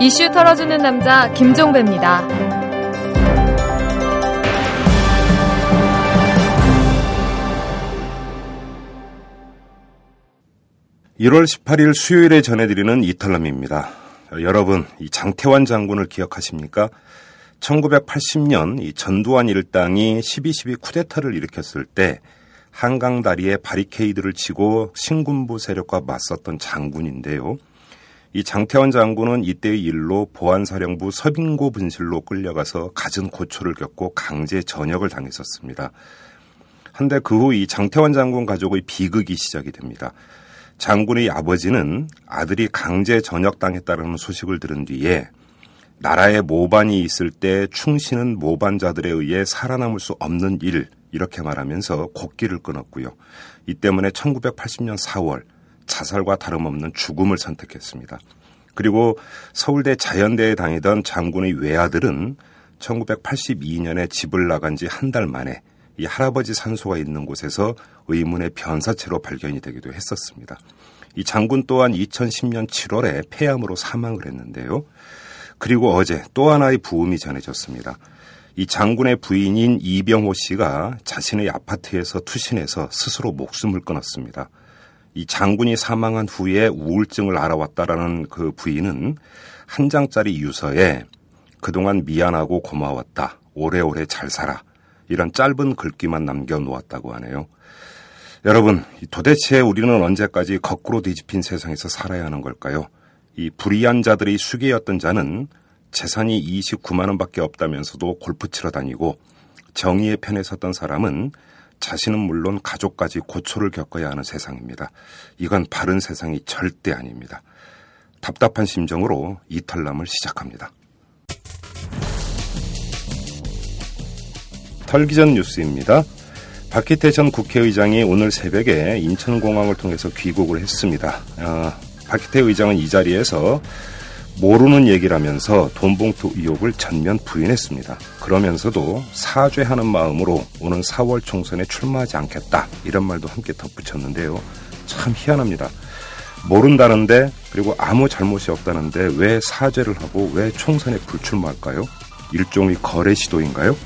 이슈 털어주는 남자 김종배입니다. 1월 18일 수요일에 전해드리는 이탈남입니다. 여러분, 이 장태환 장군을 기억하십니까? 1980년 이 전두환 일당이 12.12 쿠데타를 일으켰을 때 한강 다리에 바리케이드를 치고 신군부 세력과 맞섰던 장군인데요. 이 장태환 장군은 이때의 일로 보안사령부 서빙고 분실로 끌려가서 갖은 고초를 겪고 강제 전역을 당했었습니다. 한데 그 후 이 장태환 장군 가족의 비극이 시작이 됩니다. 장군의 아버지는 아들이 강제 전역당했다는 소식을 들은 뒤에 나라에 모반이 있을 때 충신은 모반자들에 의해 살아남을 수 없는 일 이렇게 말하면서 곡기를 끊었고요. 이 때문에 1980년 4월 자살과 다름없는 죽음을 선택했습니다. 그리고 서울대 자연대에 다니던 장군의 외아들은 1982년에 집을 나간 지 한 달 만에 이 할아버지 산소가 있는 곳에서 의문의 변사체로 발견이 되기도 했었습니다. 이 장군 또한 2010년 7월에 폐암으로 사망을 했는데요. 그리고 어제 또 하나의 부음이 전해졌습니다. 이 장군의 부인인 이병호 씨가 자신의 아파트에서 투신해서 스스로 목숨을 끊었습니다. 이 장군이 사망한 후에 우울증을 알아왔다라는 그 부인은 한 장짜리 유서에 그동안 미안하고 고마웠다. 오래오래 잘 살아. 이런 짧은 글귀만 남겨놓았다고 하네요. 여러분, 도대체 우리는 언제까지 거꾸로 뒤집힌 세상에서 살아야 하는 걸까요? 이 불의한 자들의 수계였던 자는 재산이 29만 원밖에 없다면서도 골프 치러 다니고 정의의 편에 섰던 사람은 자신은 물론 가족까지 고초를 겪어야 하는 세상입니다. 이건 바른 세상이 절대 아닙니다. 답답한 심정으로 이탈남을 시작합니다. 털기전 뉴스입니다. 박희태 전 국회의장이 오늘 새벽에 인천공항을 통해서 귀국을 했습니다. 어, 박희태 의장은 이 자리에서 모르는 얘기를 하면서 돈봉투 의혹을 전면 부인했습니다. 그러면서도 사죄하는 마음으로 오는 4월 총선에 출마하지 않겠다 이런 말도 함께 덧붙였는데요. 참 희한합니다. 모른다는데 그리고 아무 잘못이 없다는데 왜 사죄를 하고 왜 총선에 불출마할까요? 일종의 거래 시도인가요?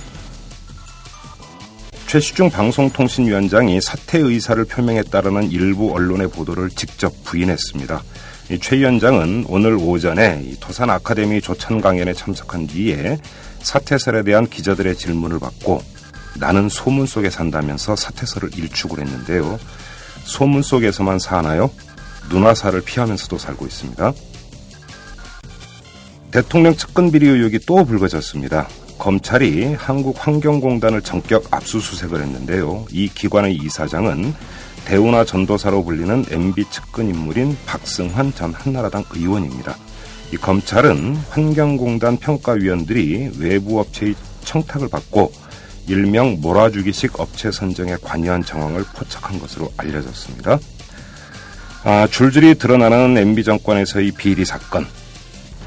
최시중 방송통신위원장이 사퇴 의사를 표명했다라는 일부 언론의 보도를 직접 부인했습니다. 최 위원장은 오늘 오전에 토산 아카데미 조찬 강연에 참석한 뒤에 사퇴설에 대한 기자들의 질문을 받고 나는 소문 속에 산다면서 사퇴설을 일축을 했는데요. 소문 속에서만 사나요? 눈화살을 피하면서도 살고 있습니다. 대통령 측근 비리 의혹이 또 불거졌습니다. 검찰이 한국환경공단을 전격 압수수색을 했는데요. 이 기관의 이사장은 대우나 전도사로 불리는 MB 측근 인물인 박승환 전 한나라당 의원입니다. 이 검찰은 환경공단 평가위원들이 외부 업체의 청탁을 받고 일명 몰아주기식 업체 선정에 관여한 정황을 포착한 것으로 알려졌습니다. 아, 줄줄이 드러나는 MB 정권에서의 비리 사건.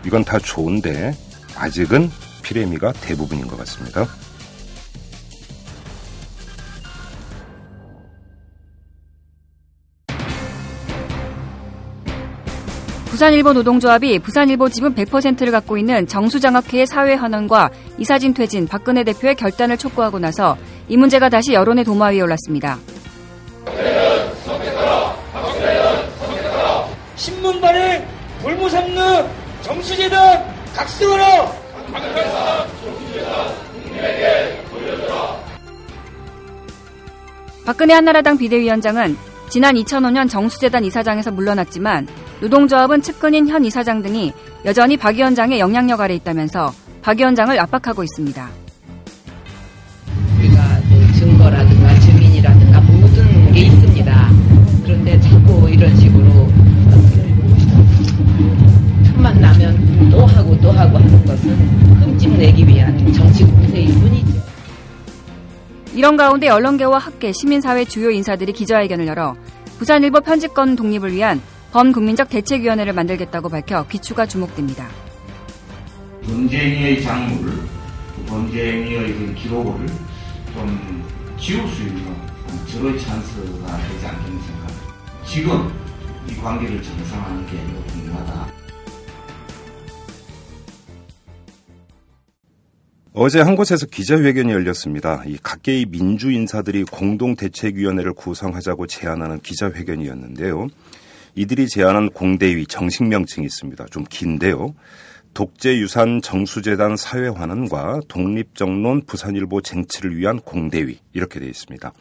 이건 다 좋은데 아직은 피레미가 대부분인 것 같습니다. 부산일보 노동조합이 부산일보 지분 100%를 갖고 있는 정수장학회의 사회 환원과 이사진 퇴진 박근혜 대표의 결단을 촉구하고 나서 이 문제가 다시 여론의 도마 위에 올랐습니다. 신문반에 돌무삼는 정수재단 각성하라! 박근혜 한나라당 비대위원장은 지난 2005년 정수재단 이사장에서 물러났지만 노동조합은 측근인 현 이사장 등이 여전히 박 위원장의 영향력 아래 있다면서 박 위원장을 압박하고 있습니다. 우리가 뭐 증거라든가 증인이라든가 모든 게 있습니다. 그런데 자꾸 이런 식으로 틈만 나면 또 하고 또 하고 하는 것은 흠집내기 위한 정치 공세일 뿐이죠. 이런 가운데 언론계와 학계, 시민사회 주요 인사들이 기자회견을 열어 부산일보 편집권 독립을 위한 범국민적 대책위원회를 만들겠다고 밝혀 귀추가 주목됩니다. 범죄행위의 장물을, 범죄행위의 그 기록을 좀 지울 수 있는 저의 찬스가 되지 않겠는 생각. 지금 이 관계를 정상화하는 게 매우 중요하다. 어제 한 곳에서 기자회견이 열렸습니다. 이 각계의 민주 인사들이 공동 대책위원회를 구성하자고 제안하는 기자회견이었는데요. 이들이 제안한 공대위 정식 명칭이 있습니다. 좀 긴데요. 독재유산 정수재단 사회환원과 독립정론 부산일보 쟁취를 위한 공대위 이렇게 되어 있습니다.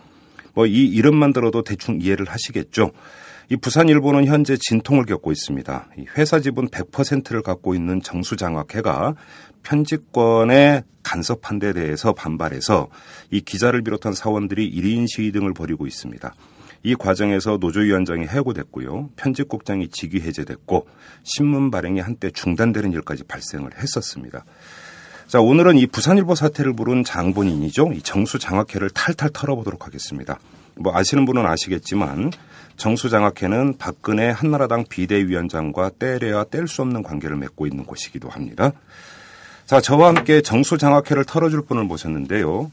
뭐 이 이름만 들어도 대충 이해를 하시겠죠. 이 부산일보는 현재 진통을 겪고 있습니다. 회사 지분 100%를 갖고 있는 정수장학회가 편집권의 간섭한 데 대해서 반발해서 이 기자를 비롯한 사원들이 1인 시위 등을 벌이고 있습니다. 이 과정에서 노조위원장이 해고됐고요. 편집국장이 직위 해제됐고 신문 발행이 한때 중단되는 일까지 발생을 했었습니다. 자, 오늘은 이 부산일보 사태를 부른 장본인이죠. 이 정수 장학회를 탈탈 털어보도록 하겠습니다. 뭐 아시는 분은 아시겠지만 정수 장학회는 박근혜 한나라당 비대위원장과 떼려야 뗄 수 없는 관계를 맺고 있는 곳이기도 합니다. 자, 저와 함께 정수 장학회를 털어줄 분을 모셨는데요.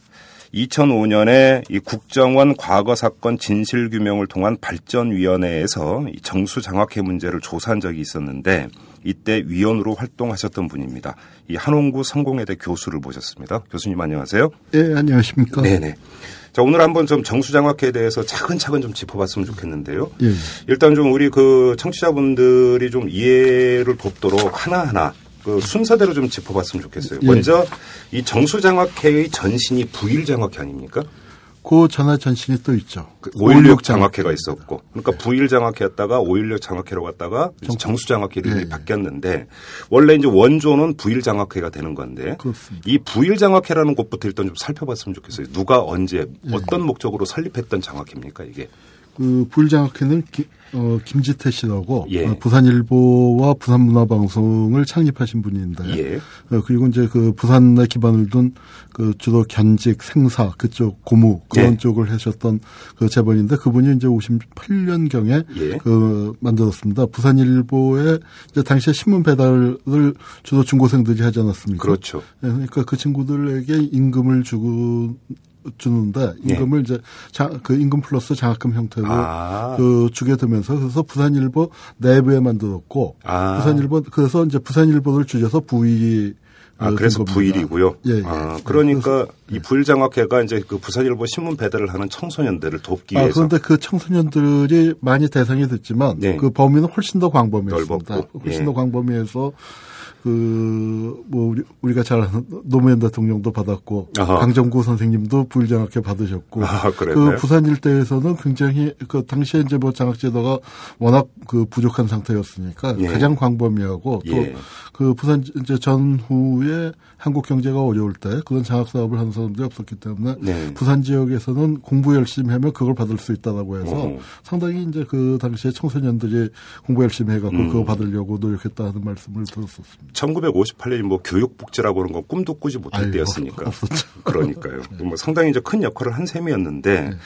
2005년에 이 국정원 과거 사건 진실 규명을 통한 발전위원회에서 이 정수 장학회 문제를 조사한 적이 있었는데 이때 위원으로 활동하셨던 분입니다. 이 한홍구 성공회대 교수를 모셨습니다. 교수님 안녕하세요. 네, 안녕하십니까. 네네. 자, 오늘 한번 좀 정수장학회에 대해서 차근차근 좀 짚어봤으면 좋겠는데요. 예. 일단 좀 우리 그 청취자분들이 좀 이해를 돕도록 하나하나 그 순서대로 좀 짚어봤으면 좋겠어요. 예. 먼저 이 정수장학회의 전신이 부일장학회 아닙니까? 그 전화 전신이 또 있죠. 그5.16 장학회가 있었고, 그러니까 부일 장학회였다가 5.16 장학회로 갔다가 정수 장학회 이름이 예. 바뀌었는데 원래 이제 원조는 부일 장학회가 되는 건데 그렇습니다. 이 부일 장학회라는 곳부터 일단 좀 살펴봤으면 좋겠어요. 누가 언제 예. 어떤 목적으로 설립했던 장학회입니까 이게? 그 부일 장학회는 기- 어, 김지태 씨라고 예. 어, 부산일보와 부산문화방송을 창립하신 분인데 예. 어, 그리고 이제 그 부산에 기반을 둔 그 주로 견직, 생사 그쪽 고무 그런 예. 쪽을 하셨던 그 재벌인데 그분이 이제 58년 경에 예. 그 만들었습니다. 부산일보에 이제 당시에 신문 배달을 주로 중고생들이 하지 않았습니까? 그렇죠. 예, 그러니까 그 친구들에게 임금을 주고 주는데 예. 임금을 이제 자, 그 임금 플러스 장학금 형태로 아. 그 주게 되면서 그래서 부산일보 내부에 만들었고 아. 부산일보 그래서 이제 부산일보를 줄여서 부이 아, 어, 그래서. 부일이고요. 예, 예. 아, 네, 그러니까 그래서- 이 부일장학회가 이제 그 부산일보 신문 배달을 하는 청소년들을 돕기 아, 위해서 그런데 그 청소년들이 많이 대상이 됐지만 네. 그 범위는 훨씬 더 광범위했습니다. 넓었고, 훨씬 예. 더 광범위해서 그뭐 우리 우리 가 잘 아는 노무현 대통령도 받았고 아하. 강정구 선생님도 부일장학회 받으셨고 아? 그 부산 일대에서는 굉장히 그 당시에 이제 뭐 장학제도가 워낙 그 부족한 상태였으니까 예. 가장 광범위하고 예. 또그 부산 이제 전후에 한국 경제가 어려울 때 그런 장학 사업을 하는 사람들이 없었기 때문에 네. 부산 지역에서는 공부 열심히 하면 그걸 받을 수 있다라고 해서 어. 상당히 이제 그 당시에 청소년들이 공부 열심히 해갖고 음. 그거 받으려고 노력했다 하는 말씀을 들었었습니다. 1958년이 뭐 교육복지라고 그런 건 꿈도 꾸지 못할 아이고, 때였으니까. 없었죠. 그러니까요. 뭐 상당히 이제 큰 역할을 한 셈이었는데 네.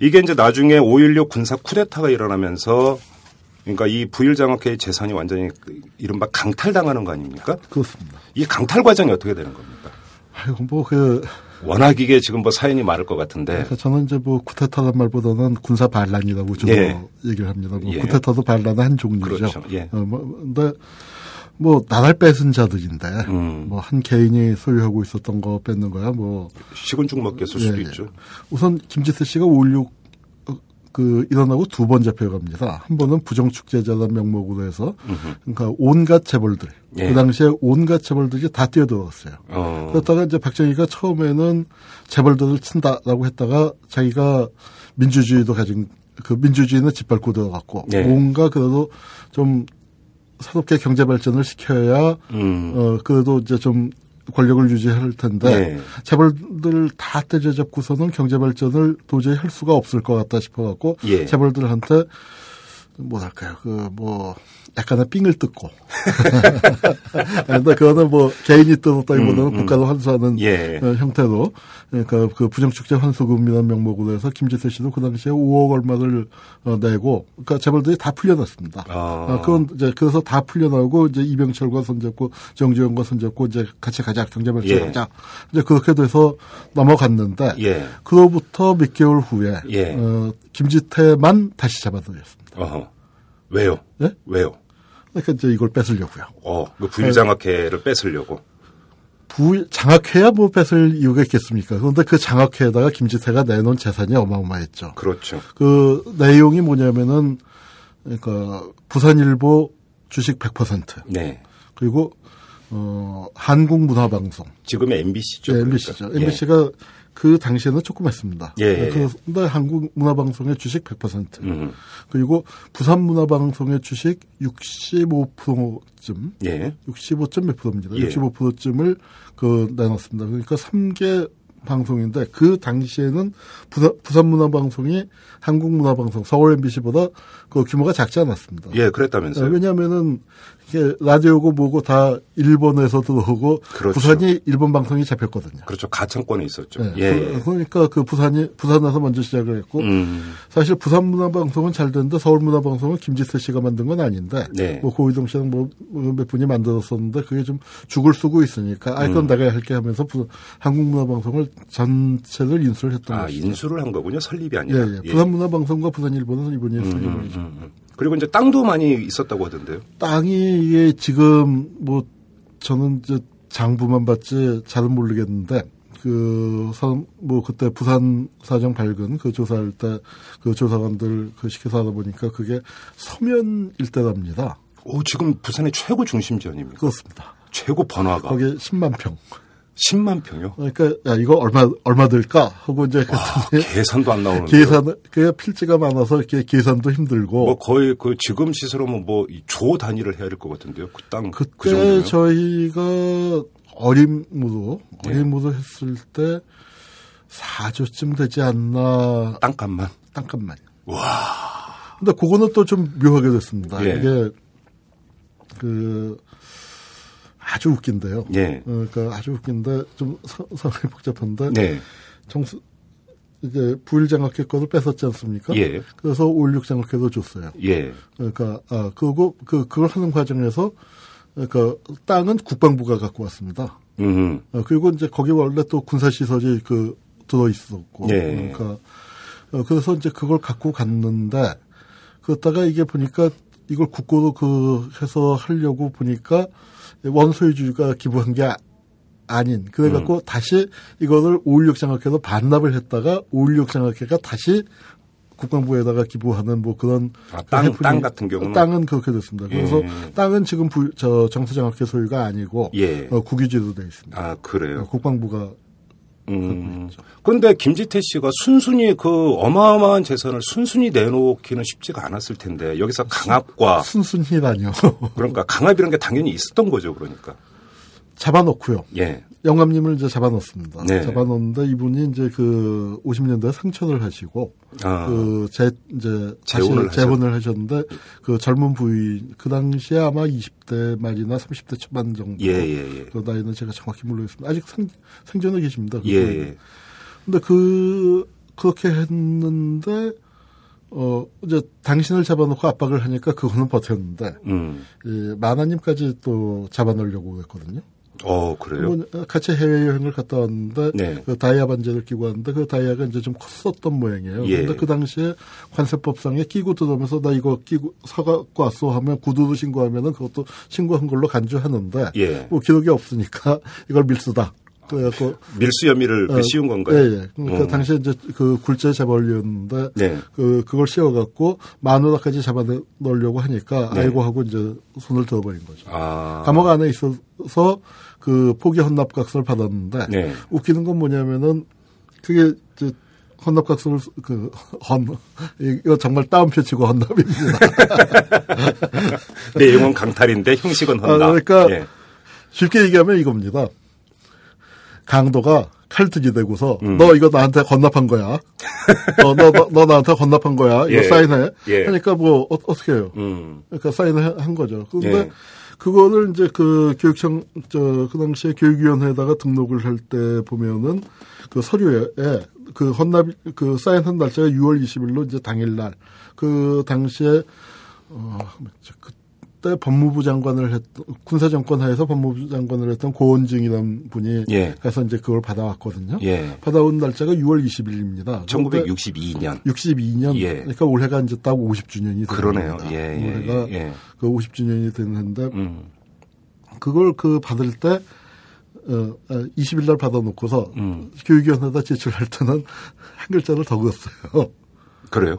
이게 이제 나중에 5.16 군사 쿠데타가 일어나면서 그러니까 이 부일장학회의 재산이 완전히 그 이른바 강탈당하는 거 아닙니까? 그렇습니다. 이 강탈 과정이 어떻게 되는 겁니까? 아이고 뭐그 워낙 이게 지금 뭐 사연이 많을 것 같은데. 그러니까 저는 이제 뭐 쿠데타란 말보다는 군사 반란이라고 주로 예. 얘기를 합니다. 뭐 예. 쿠데타도 반란의 한 종류죠. 그렇죠. 예. 어, 뭐, 근데 뭐 나라를 뺏은 자들인데 음. 뭐한 개인이 소유하고 있었던 거 뺏는 거야 뭐 식은 죽 먹겠을 수도 예, 예. 있죠. 우선 김지태 씨가 5.16 그 일어나고 두 번 잡혀갑니다. 한 번은 부정축제자단 명목으로 해서 그러니까 온갖 재벌들 예. 그 당시에 온갖 재벌들이 다 뛰어들었어요. 어. 그렇다가 이제 박정희가 처음에는 재벌들을 친다라고 했다가 자기가 민주주의도 가진 그 민주주의는 짓밟고 들어갔고 네. 뭔가 그래도 좀 새롭게 경제 발전을 시켜야 음. 어 그래도 이제 좀 권력을 유지할 텐데 네. 재벌들 다 때려잡고서는 경제 발전을 도저히 할 수가 없을 것 같다 싶어갖고 예. 재벌들한테 뭐랄까요 그뭐 약간의 삥을 뜯고 근데 그거는 뭐 개인이 뜯었다기보다는 음, 음. 국가로 환수하는 예. 어, 형태로 그러니까 그 부정축제 환수금이라는 명목으로 해서 김지태 씨도 그 당시에 5억 얼마를 어, 내고 그러니까 재벌들이 다 풀려났습니다. 아. 어, 그건 이제 그래서 다 풀려나오고 이제 이병철과 손잡고 정주영과 손잡고 이제 같이 가자 경제 예. 발전하자 이제 그렇게 돼서 넘어갔는데 예. 그로부터 몇 개월 후에 예. 어, 김지태만 다시 잡아들였습니다. 어허. 왜요? 예? 왜요? 그러니까 이제 이걸 뺏으려고요. 어, 그 부유장학회를 뺏으려고. 부 장학회야 뭐 뺏을 이유가 있겠습니까? 그런데 그 장학회에다가 김지태가 내놓은 재산이 어마어마했죠. 그렇죠. 그 내용이 뭐냐면은 그러니까 부산일보 주식 100% 네. 그리고 어 한국문화방송 지금의 MBC죠. 네, 그러니까. MBC죠. 예. 그 당시에는 조그맣습니다. 예, 예. 그런데 한국 문화방송의 주식 100% 음. 그리고 부산 문화방송의 주식 65%쯤 예. 65점 몇 프로입니다. 예. 65%쯤을 그 내놨습니다. 그러니까 3개 방송인데 그 당시에는 부산, 부산문화방송이 한국문화방송 서울 MBC보다 그 규모가 작지 않았습니다. 예, 그랬다면서요. 왜냐하면은 라디오고 뭐고 다 일본에서 들어오고 그렇죠. 부산이 일본 방송이 잡혔거든요. 그렇죠. 가창권에 있었죠. 네. 예. 그- 그러니까 그 부산이 부산에서 먼저 시작을 했고 음. 사실 부산 문화방송은 잘 됐는데 서울 문화방송은 김지태 씨가 만든 건 아닌데 네. 뭐 고희동 씨랑 뭐몇 분이 만들었었는데 그게 좀 죽을 쓰고 있으니까 아 음. 이건 내가 할게 하면서 부- 한국 문화방송을 전체를 인수를 했던 아, 것이죠. 인수를 한 거군요. 설립이 예, 아니라. 예. 부산 문화방송과 부산일보는 이번이 했으니 음, 음, 음. 그리고 이제 땅도 많이 있었다고 하던데요. 땅이 이게 지금 뭐 저는 이제 장부만 봤지 잘은 모르겠는데 그뭐 그때 부산 사정 밝은 그 조사할 때 그 조사관들 그 시켜서 하다 보니까 그게 서면 일대랍니다. 오, 지금 부산의 최고 중심 지역입니다. 그렇습니다. 최고 번화가. 거기에 10만 평. 10만 평이요. 그러니까 야 이거 얼마 얼마 들까 하고 이제 와, 계산도 안 나오는데. 계산 그 필지가 많아서 이렇게 계산도 힘들고 뭐 거의 그 지금 시세로면 뭐 조 단위를 해야 될 것 같은데요. 그 땅그 그때 정도면. 저희가 어림무도 네. 어림무도 했을 때 4조쯤 되지 않나 땅값만. 땅값만. 와. 근데 그거는 또 좀 묘하게 됐습니다. 예. 이게 그 아주 웃긴데요. 예. 어, 그러니까 아주 웃긴데 좀 서- 상황이 복잡한데 네. 정수 이게 부일장학회 거를 뺏었지 않습니까? 예. 그래서 올육장학회도 줬어요. 예. 그러니까 아 그거 그 그걸 하는 과정에서 그러니까 땅은 국방부가 갖고 왔습니다. 음. 어, 그리고 이제 거기 원래 또 군사 시설이 그 들어 있었고, 예. 그러니까 어, 그래서 이제 그걸 갖고 갔는데 그러다가 이게 보니까 이걸 국고로 그 해서 하려고 보니까 원소유주가 기부한 게 아- 아닌 그래갖고 음. 다시 이거를 516 장학회로 반납을 했다가 516 장학회가 다시 국방부에다가 기부하는 뭐 그런 아, 그 땅- 해프닝- 땅 같은 경우는? 땅은 그렇게 됐습니다. 그래서 예. 땅은 지금 부, 저 정수장학회 소유가 아니고 예. 어, 국유지로 돼 있습니다. 아, 그래요. 국방부가 음. 그런데 김지태 씨가 순순히 그 어마어마한 재산을 순순히 내놓기는 쉽지가 않았을 텐데 여기서 강압과 순순히라뇨. 그러니까 강압이라는 게 당연히 있었던 거죠. 그러니까. 잡아놓고요. 예. 영감님을 이제 잡아놓습니다. 네. 잡아놓는데 이분이 이제 그 50년대에 상처를 하시고 아. 그 재, 이제 재혼을 다시 재혼을 하셨는데 그 젊은 부인 그 당시에 아마 20대 말이나 30대 초반 정도. 예, 예, 예. 그 나이는 제가 정확히 모르겠습니다. 아직 생, 생존해 계십니다. 그 예. 예. 근데 그 그렇게 했는데 어 이제 당신을 잡아놓고 압박을 하니까 그거는 버텼는데 음. 이 마나님까지 또 잡아놓으려고 했거든요. 어, 그래요? 뭐 같이 해외 여행을 갔다 왔는데 네. 그 다이아 반지를 끼고 왔는데 그 다이아가 이제 좀 컸었던 모양이에요. 예. 근데 그 당시에 관세법상에 끼고 들어오면서 나 이거 끼고 사갖고 왔어 하면 구두로 신고하면은 그것도 신고한 걸로 간주하는데 예. 뭐 기록이 없으니까 이걸 밀수다. 그래갖고 밀수 혐의를 그 어, 씌운 건가요? 예, 예. 그러니까 어. 당시에 이제 그 굴제 잡아올렸는데 네. 그 그걸 씌워갖고 마누라까지 잡아 넣으려고 하니까 네. 알고 하고 이제 손을 들어버린 거죠. 아. 감옥 안에 있어서 그 포기 헌납각서를 받았는데 네. 웃기는 건 뭐냐면은 그게 이제 헌납각서를 쓰- 그 헌, 이거 정말 따옴표 치고 헌납입니다. 내용은 강탈인데 형식은 헌납. 아, 그러니까 예. 쉽게 얘기하면 이겁니다. 강도가 칼등이 되고서 음. 너 이거 나한테 헌납한 거야. 너, 너, 너, 너 나한테 헌납한 거야. 이거 예. 사인해. 예. 하니까 뭐 어, 떻게 해요. 음. 그러니까 사인을 한 거죠. 근데 예. 그거를 이제 그 교육청 저 그 당시에 교육위원회에다가 등록을 할 때 보면은 그 서류에 그 헌납 그 사인한 날짜가 6월 20일로 이제 당일날. 그 당시에 어, 그그 때 법무부 장관을 했 군사 정권 하에서 법무부 장관을 했던 고원증이라는 분이 예. 가서 이제 그걸 받아왔거든요. 예. 받아온 날짜가 6월 20일입니다. 1962년. 62년. 예. 그러니까 올해가 이제 딱 50주년이 그러네요. 됩니다. 예, 예, 올해가 예. 그 50주년이 되는데 음. 그걸 그 받을 때 어, 20일 날 받아놓고서 음. 교육위원회에다 제출할 때는 한 글자를 더 그었어요. 그래요?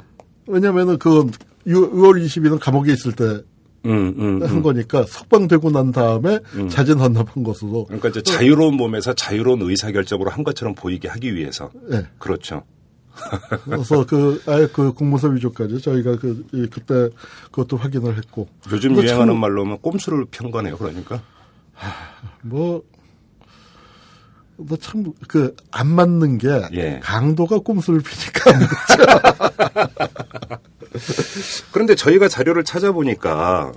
왜냐면은 그건 6월 20일은 감옥에 있을 때 음, 음, 한 음. 거니까 석방되고 난 다음에 자진 헌납한 것으로. 그러니까 이제 자유로운 몸에서 자유로운 의사결정으로 한 것처럼 보이게 하기 위해서. 예. 그렇죠. 그래서 그 아예 그 공문서 위조까지 저희가 그 이- 그때 그것도 확인을 했고. 요즘 유행하는 참 말로 하면 꼼수를 편 거네요. 그러니까. 뭐, 참, 그, 안 맞는 게, 예. 강도가 꼼수를 피니까. 안 맞죠. 그런데 저희가 자료를 찾아보니까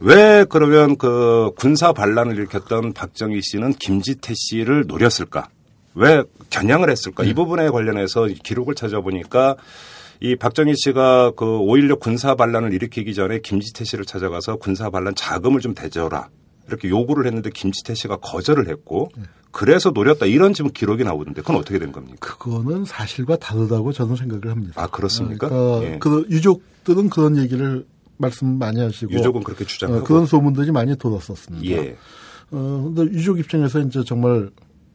왜 그러면 그 군사 반란을 일으켰던 박정희 씨는 김지태 씨를 노렸을까? 왜 겨냥을 했을까? 이 부분에 관련해서 기록을 찾아보니까 이 박정희 씨가 그 5.16 군사 반란을 일으키기 전에 김지태 씨를 찾아가서 군사 반란 자금을 좀 대줘라. 이렇게 요구를 했는데 김지태 씨가 거절을 했고 그래서 노렸다. 이런 지금 기록이 나오는데 그건 어떻게 된 겁니까? 그거는 사실과 다르다고 저는 생각을 합니다. 아, 그렇습니까? 그러니까 예. 그 유족들은 그런 얘기를 말씀 많이 하시고. 유족은 그렇게 주장하고. 어, 그런 소문들이 많이 돌았었습니다. 예. 어, 근데 유족 입장에서 이제 정말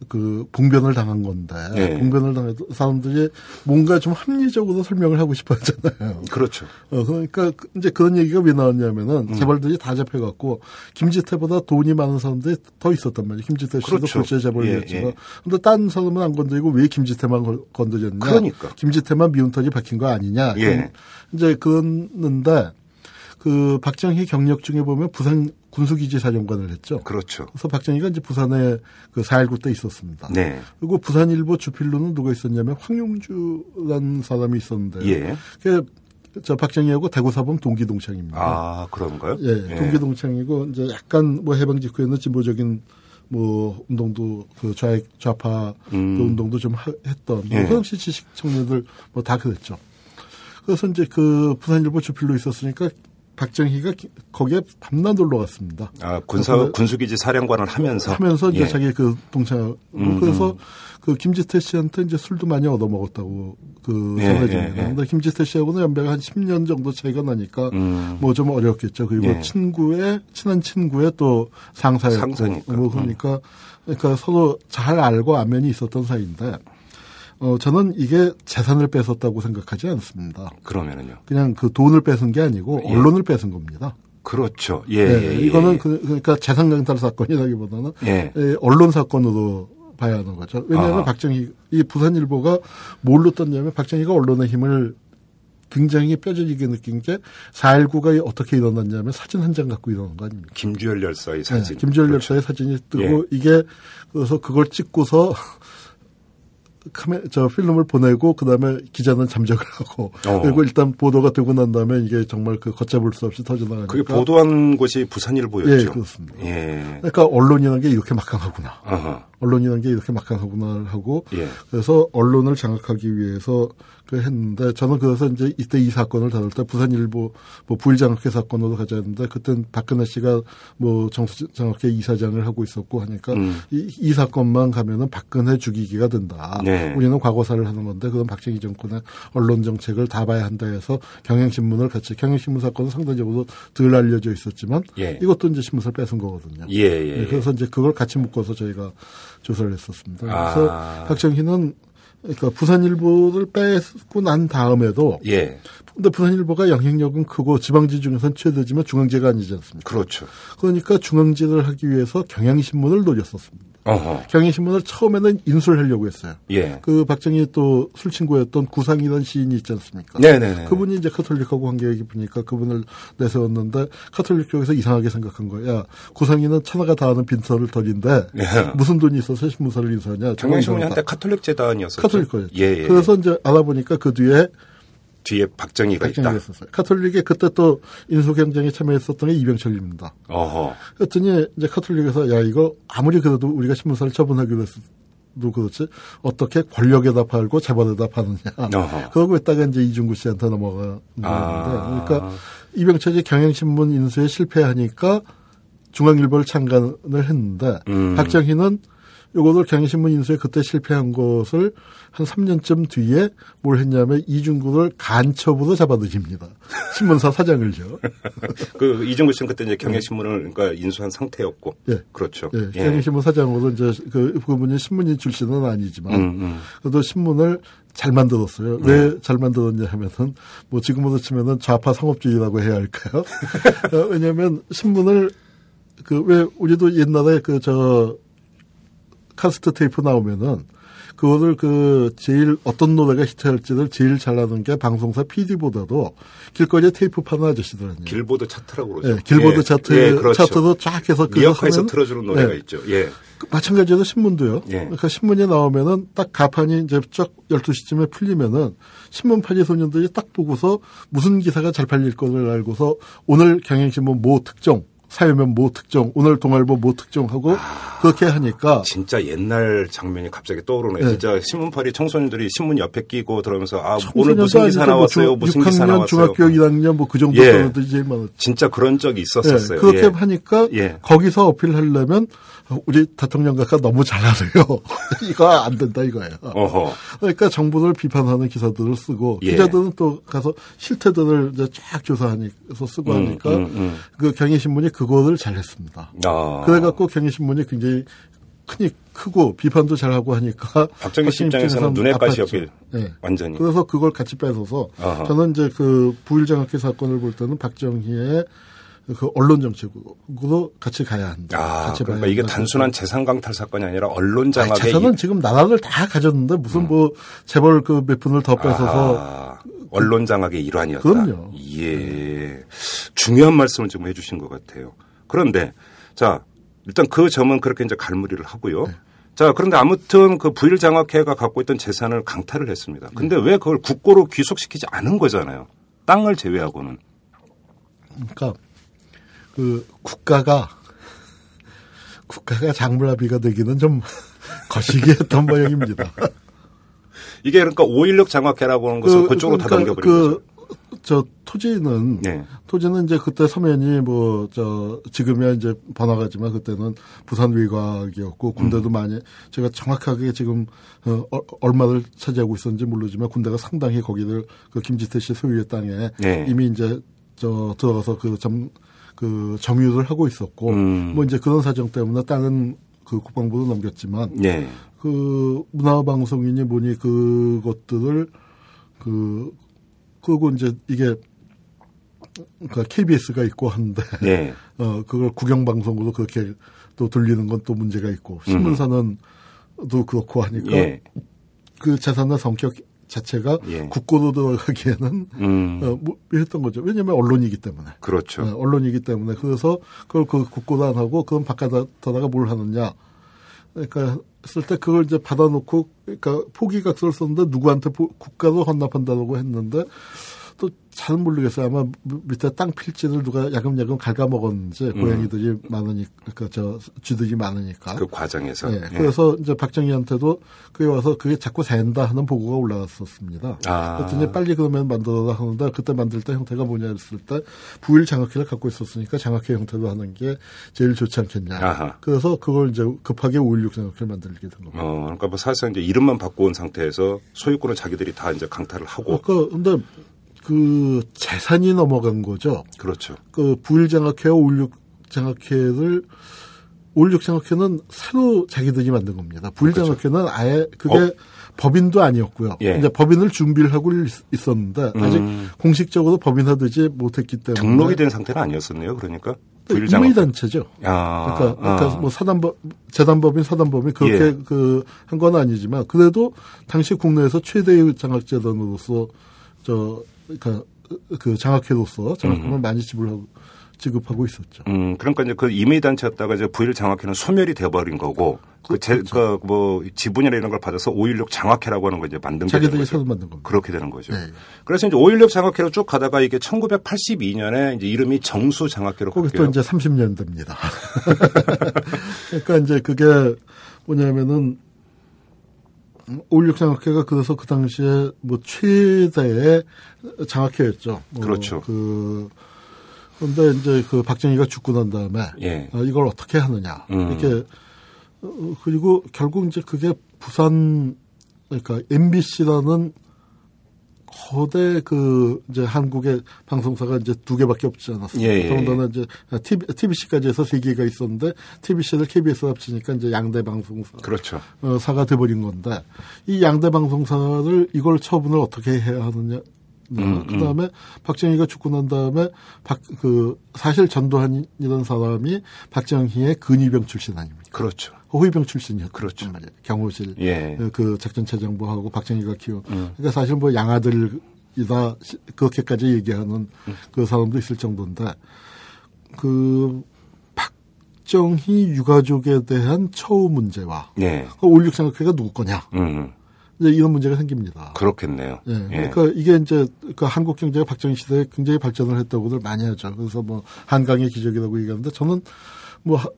그 봉변을 당한 건데 예. 봉변을 당해도 사람들이 뭔가 좀 합리적으로 설명을 하고 싶어 하잖아요. 그렇죠. 어, 그러니까 그- 이제 그런 얘기가 왜 나왔냐면은 음. 재벌들이 다 잡혀 갖고 김지태보다 돈이 많은 사람들이 더 있었단 말이에요. 김지태 씨도 그렇죠. 불체 재벌이었지만. 예, 예. 근데 딴 사람은 안 건드리고 왜 김지태만 걸- 건드렸냐. 그러니까. 김지태만 미운털이 박힌 거 아니냐. 예. 이제 그랬는데 그 박정희 경력 중에 보면 부산 군수기지 사령관을 했죠. 그렇죠. 그래서 박정희가 이제 부산에 그 4.19 때 있었습니다. 네. 그리고 부산일보 주필로는 누가 있었냐면 황용주라는 사람이 있었는데. 예. 그, 저 박정희하고 대구사범 동기동창입니다. 아, 그런가요? 예, 동기동창이고 이제 약간 뭐 해방 직후에는 진보적인 뭐 운동도 그 좌, 좌파 음. 그 운동도 좀 하- 했던 예. 뭐그 당시 지식 청년들 뭐 다 그랬죠. 그래서 이제 그 부산일보 주필로 있었으니까 박정희가 기- 거기에 밤낮 놀러 갔습니다. 아, 군사, 군수기지 사령관을 하면서. 하면서 이제 예. 자기 그 동창 음, 그래서 그 김지태 씨한테 이제 술도 많이 얻어 먹었다고 그 예, 전해집니다. 예, 예. 근데 김지태 씨하고는 연배가 한 10년 정도 차이가 나니까 음. 뭐좀 어렵겠죠. 그리고 예. 친구의 친한 친구의 또 상사였고 상사니까. 뭐 그러니까 그러니까 서로 잘 알고 안면이 있었던 사이인데 어 저는 이게 재산을 뺏었다고 생각하지 않습니다. 그러면은요. 그냥 그 돈을 뺏은 게 아니고 예. 언론을 뺏은 겁니다. 그렇죠. 예. 네, 예, 예, 이거는 예. 그, 그러니까 재산 강탈 사건이라기보다는 예. 예, 언론 사건으로 봐야 하는 거죠. 왜냐하면 아. 박정희 이 부산일보가 뭘로 떴냐면 박정희가 언론의 힘을 굉장히 뼈저리게 느낀 게 4.19가 어떻게 일어났냐면 사진 한 장 갖고 일어난 거 아닙니까? 김주열 열사의 사진. 네, 김주열 그렇죠. 열사의 사진이 뜨고 예. 이게 그래서 그걸 찍고서 카메 저 필름을 보내고 그다음에 기자는 잠적을 하고 어. 그리고 일단 보도가 되고 난 다음에 이게 정말 그 걷잡을 수 없이 터져 나가니까 그게 보도한 곳이 부산일보였죠. 예, 그렇습니다. 예. 그러니까 언론이라는 게 이렇게 막강하구나. 아하. 언론이라는 게 이렇게 막강하구나 하고 예. 그래서 언론을 장악하기 위해서 그 했는데 저는 그래서 이제 이때 이 사건을 다룰 때 부산일보 뭐 부일장학회 사건으로 가자 했는데 그땐 박근혜 씨가 뭐 정수장학회 이사장을 하고 있었고 하니까 음. 이, 이 사건만 가면은 박근혜 죽이기가 된다. 네. 우리는 과거사를 하는 건데 그건 박정희 정권의 언론 정책을 다 봐야 한다 해서 경향신문을 같이 경향신문 사건은 상대적으로 덜 알려져 있었지만 예. 이것도 이제 신문사를 뺏은 거거든요. 예, 예. 네, 그래서 이제 그걸 같이 묶어서 저희가 조사를 했었습니다. 아. 그래서 박정희는 그러니까 부산일보를 뺏고 난 다음에도 예. 근데 부산일보가 영향력은 크고 지방지 중에서는 최대지만 중앙지가 아니지 않습니까? 그렇죠. 그러니까 중앙지를 하기 위해서 경향신문을 노렸었습니다. 어허. 경향신문을 처음에는 인수를 하려고 했어요. 예. 그 박정희 또 술친구였던 구상이라는 시인이 있지 않습니까? 네네네. 그분이 이제 카톨릭하고 관계가 깊으니까 그분을 내세웠는데 카톨릭 쪽에서 이상하게 생각한 거야. 구상이는 천하가 다 아는 빈털터리인데 예. 무슨 돈이 있어서 신문사를 인수하냐. 경향신문이. 한때 카톨릭 재단이었었죠. 카톨릭 거였죠. 예, 예. 그래서 이제 알아보니까 그 뒤에 뒤에 박정희가 박정희가 있다. 있었어요. 카톨릭에 그때 또 인수경쟁에 참여했었던 게 이병철입니다. 어허. 그랬더니 이제 카톨릭에서 야 이거 아무리 그래도 우리가 신문사를 처분하기로 했어도 그렇지 어떻게 권력에다 팔고 재벌에다 파느냐. 어허. 그러고 있다가 이제 이준구 씨한테 넘어가는 아. 건데 그러니까 이병철이 경향신문 인수에 실패하니까 중앙일보를 창간을 했는데 음. 박정희는 요거를 경향신문 인수에 그때 실패한 것을 한 3년쯤 뒤에 뭘 했냐면 이중구를 간첩으로 잡아들입니다. 신문사 사장을요. 그 이정구 씨는 그때 이제 경향신문을 그러니까 인수한 상태였고. 예. 그렇죠. 예, 경향신문 사장으로 이제 그 그분이 신문인 출신은 아니지만 음, 음. 그래도 신문을 잘 만들었어요. 왜잘 만들었냐 하면은 뭐 지금으로 치면은 좌파 상업주의라고 해야 할까요? 어, 왜냐하면 신문을 그 왜 우리도 옛날에 그 저 카세트 테이프 나오면은 그거를 그 제일 어떤 노래가 히트할지를 제일 잘하는 게 방송사 PD보다도 길거리에 테이프 파는 아저씨들은요. 길보드 차트라고 그러죠. 예, 길보드 예. 차트 예, 그렇죠. 차트도 쫙 해서 하면- 틀어주는 노래가 예. 있죠. 예. 그 마찬가지로 신문도요. 예. 그러니까 신문이 나오면은 딱 가판이 이제 쫙 12시쯤에 풀리면은 신문 파지 소년들이 딱 보고서 무슨 기사가 잘 팔릴 거를 알고서 오늘 경향신문 모 특정, 사회면 모 특정, 오늘 동아일보 모 특정하고 그렇게 하니까 진짜 옛날 장면이 갑자기 떠오르네요. 예. 진짜 신문팔이 청소년들이 신문 옆에 끼고 들어오면서 아 오늘 무슨 기사 뭐 나왔어요? 중- 무슨 기사 6학년, 나왔어요? 중학교 1학년 뭐 그 정도 예. 사람들 이 제일 많았죠. 진짜 그런 적이 예, 있었었어요. 그렇게 예. 하니까 예. 거기서 어필하려면 우리 대통령 각하 너무 잘하세요. 이거 안 된다 이거예요. 어허. 그러니까 정부를 비판하는 기사들을 쓰고 예. 기자들은 또 가서 실태들을 이제 쫙 조사하니까 쓰고 음, 하니까 음, 음. 그 경희신문이 그거를 잘했습니다. 아. 그래갖고 경희신문이 굉장히 크니 크고 비판도 잘하고 하니까 박정희 씨 입장에서는 눈엣 가시였길 예. 완전히. 그래서 그걸 같이 뺏어서 아하. 저는 이제 그 부일장학회 사건을 볼 때는 박정희의 그 언론 정책으로 같이 가야 한다. 아, 같이 그러니까 이게 한다. 단순한 재산 강탈 사건이 아니라 언론 아니, 장악의 재산은 이- 지금 나라를 다 가졌는데 무슨 뭐 재벌 그 몇 분을 더 뺏어서 아, 언론 장악의 일환이었다. 그럼요. 예. 중요한 말씀을 좀 해주신 것 같아요. 그런데 자 일단 그 점은 그렇게 이제 갈무리를 하고요. 네. 자 그런데 아무튼 그 부일 장학회가 갖고 있던 재산을 강탈을 했습니다. 근데 네. 왜 그걸 국고로 귀속시키지 않은 거잖아요. 땅을 제외하고는. 그러니까 그 국가가 국가가 장물합의가 되기는 좀 거시기 했던 모양입니다. 이게 그러니까 5.16 장학회라고 하는 것을 그, 쪽으로 다 그러니까 넘겨버린 거죠. 저 토지는 네. 토지는 이제 그때 서면이 뭐 저 지금이야 이제 번화가지만 그때는 부산 외곽이었고 군대도 음. 많이 제가 정확하게 지금 어, 어, 얼마를 차지하고 있었는지 모르지만 군대가 상당히 거기를 그 김지태 씨 소유의 땅에 네. 이미 이제 저 들어가서 그점그 점유를 하고 있었고 음. 뭐 이제 그런 사정 때문에 땅은 그 국방부로 넘겼지만 네. 그 문화방송인이 뭐니 그것들을 그 그리고 이제 이게 그러니까 KBS가 있고 한데 네. 어 그걸 국영 방송으로 그렇게 또 돌리는 건 또 문제가 있고 신문사는 또 그렇고 하니까 예. 그 재산의 성격 자체가 예. 국고로 들어가기에는 음. 어, 뭐 했던 거죠. 왜냐하면 언론이기 때문에. 그렇죠. 어, 언론이기 때문에 그래서 그걸 그 국고도 안 하고 그럼 바깥에다가 뭘 하느냐. 그러니까 쓸 때 그걸 이제 받아놓고 그러니까 포기각서를 썼는데 누구한테 포- 국가로 헌납한다고 했는데 또잘 모르겠어요. 아마 미- 밑에 땅 필지를 누가 야금야금 갉아먹었는지 고양이들이 많으니까 그러니까 저 쥐들이 많으니까. 그 과정에서. 예, 예. 그래서 이제 박정희한테도 그게 와서 그게 자꾸 샌다 하는 보고가 올라왔었습니다. 아. 그랬더니 빨리 그러면 만들어라 하는데 그때 만들 때 형태가 뭐냐 했을 때 부일 장학회를 갖고 있었으니까 장학회 형태로 하는 게 제일 좋지 않겠냐. 아하. 그래서 그걸 이제 급하게 5.16 장학회를 만들게 된 겁니다. 어, 그러니까 뭐 사실상 이제 이름만 바꿔온 상태에서 소유권을 자기들이 다 이제 강탈을 하고. 아까 근데 그 재산이 넘어간 거죠. 그렇죠. 그 부일 장학회와 5.16 장학회를 5.16 장학회는 새로 자기들이 만든 겁니다. 부일 그렇죠. 장학회는 아예 그게 어? 법인도 아니었고요. 예. 이제 법인을 준비를 하고 있- 있었는데 아직 음. 공식적으로 법인화되지 못했기 때문에 등록이 된 상태는 아니었었네요. 그러니까. 임의 부일장학. 단체죠. 아, 그러니까, 그러니까 아. 뭐 사단법 재단법인 사단법인 그렇게 예. 그한 건 아니지만 그래도 당시 국내에서 최대의 장학재단으로서 저 그러니까 그 장학회로서 장학금을 많이 지불하고 지급하고 있었죠. 음, 그러니까 이제 그 임의 단체였다가 이제 부일 장학회는 소멸이 돼버린 거고 그 제, 그렇죠. 그뭐 지분이나 이런 걸 받아서 5.16 장학회라고 하는 거 이제 만든 게 되는 자기들이 거죠. 새로 만든 겁니다. 그렇게 되는 거죠. 네. 그래서 이제 5.16 장학회로 쭉 가다가 이게 1982년에 이제 이름이 정수 장학회로 거기. 또 이제 30년 됩니다. 그러니까 이제 그게 뭐냐면은 5.16 장학회가 그래서 그 당시에 뭐 최대의 장학회였죠. 뭐 그렇죠. 그 그런데 이제 그 박정희가 죽고 난 다음에 예. 어, 이걸 어떻게 하느냐 음. 이렇게 어, 그리고 결국 이제 그게 부산 그러니까 MBC라는 거대 그 이제 한국의 방송사가 이제 두 개밖에 없지 않았어요. 예, 예, 더군다나 이제 TV, TBC까지 해서 세 개가 있었는데 TBC를 KBS 합치니까 이제 양대 방송사 그렇죠. 어, 사가 돼버린 건데 이 양대 방송사를 이걸 처분을 어떻게 해야 하느냐. 음, 그 다음에 박정희가 죽고 난 다음에 박, 그, 사실 전두환이라는 사람이 박정희의 근위병 출신 아닙니까? 그렇죠. 호위병 출신이었단 그렇죠. 말이에요. 경호실 예. 그 작전차장부하고 박정희가 키운. 음. 그러니까 사실 뭐 양아들이다 시- 그렇게까지 얘기하는 음. 그 사람도 있을 정도인데 그 박정희 유가족에 대한 처우 문제와 예. 그 올육 장학회가 누구 거냐 음. 이제 이런 문제가 생깁니다. 그렇겠네요. 예. 예. 그러니까 이게 이제 그 한국 경제가 박정희 시대에 굉장히 발전을 했다고들 많이 하죠. 그래서 뭐 한강의 기적이라고 얘기하는데 저는 뭐 하-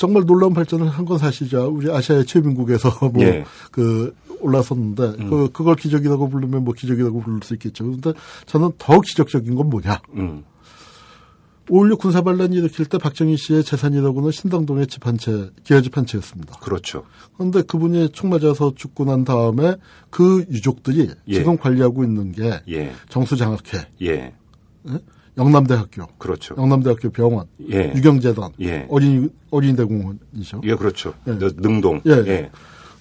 정말 놀라운 발전을 한 건 사실이죠. 우리 아시아의 최민국에서 뭐 예. 그 올라섰는데 그 그걸 기적이라고 부르면 뭐 기적이라고 부를 수 있겠죠. 그런데 저는 더 기적적인 건 뭐냐? 음. 5.16 군사반란 일으킬 때 박정희 씨의 재산이라고는 신당동의 집 한 채, 기아집 한 채였습니다. 그렇죠. 그런데 그분이 총 맞아서 죽고 난 다음에 그 유족들이 예. 지금 관리하고 있는 게 예. 정수장학회, 예. 영남대학교, 그렇죠. 영남대학교 병원, 예. 유경재단, 예. 어린이 어린이대공원이죠. 예, 그렇죠. 예. 너- 능동. 예. 예.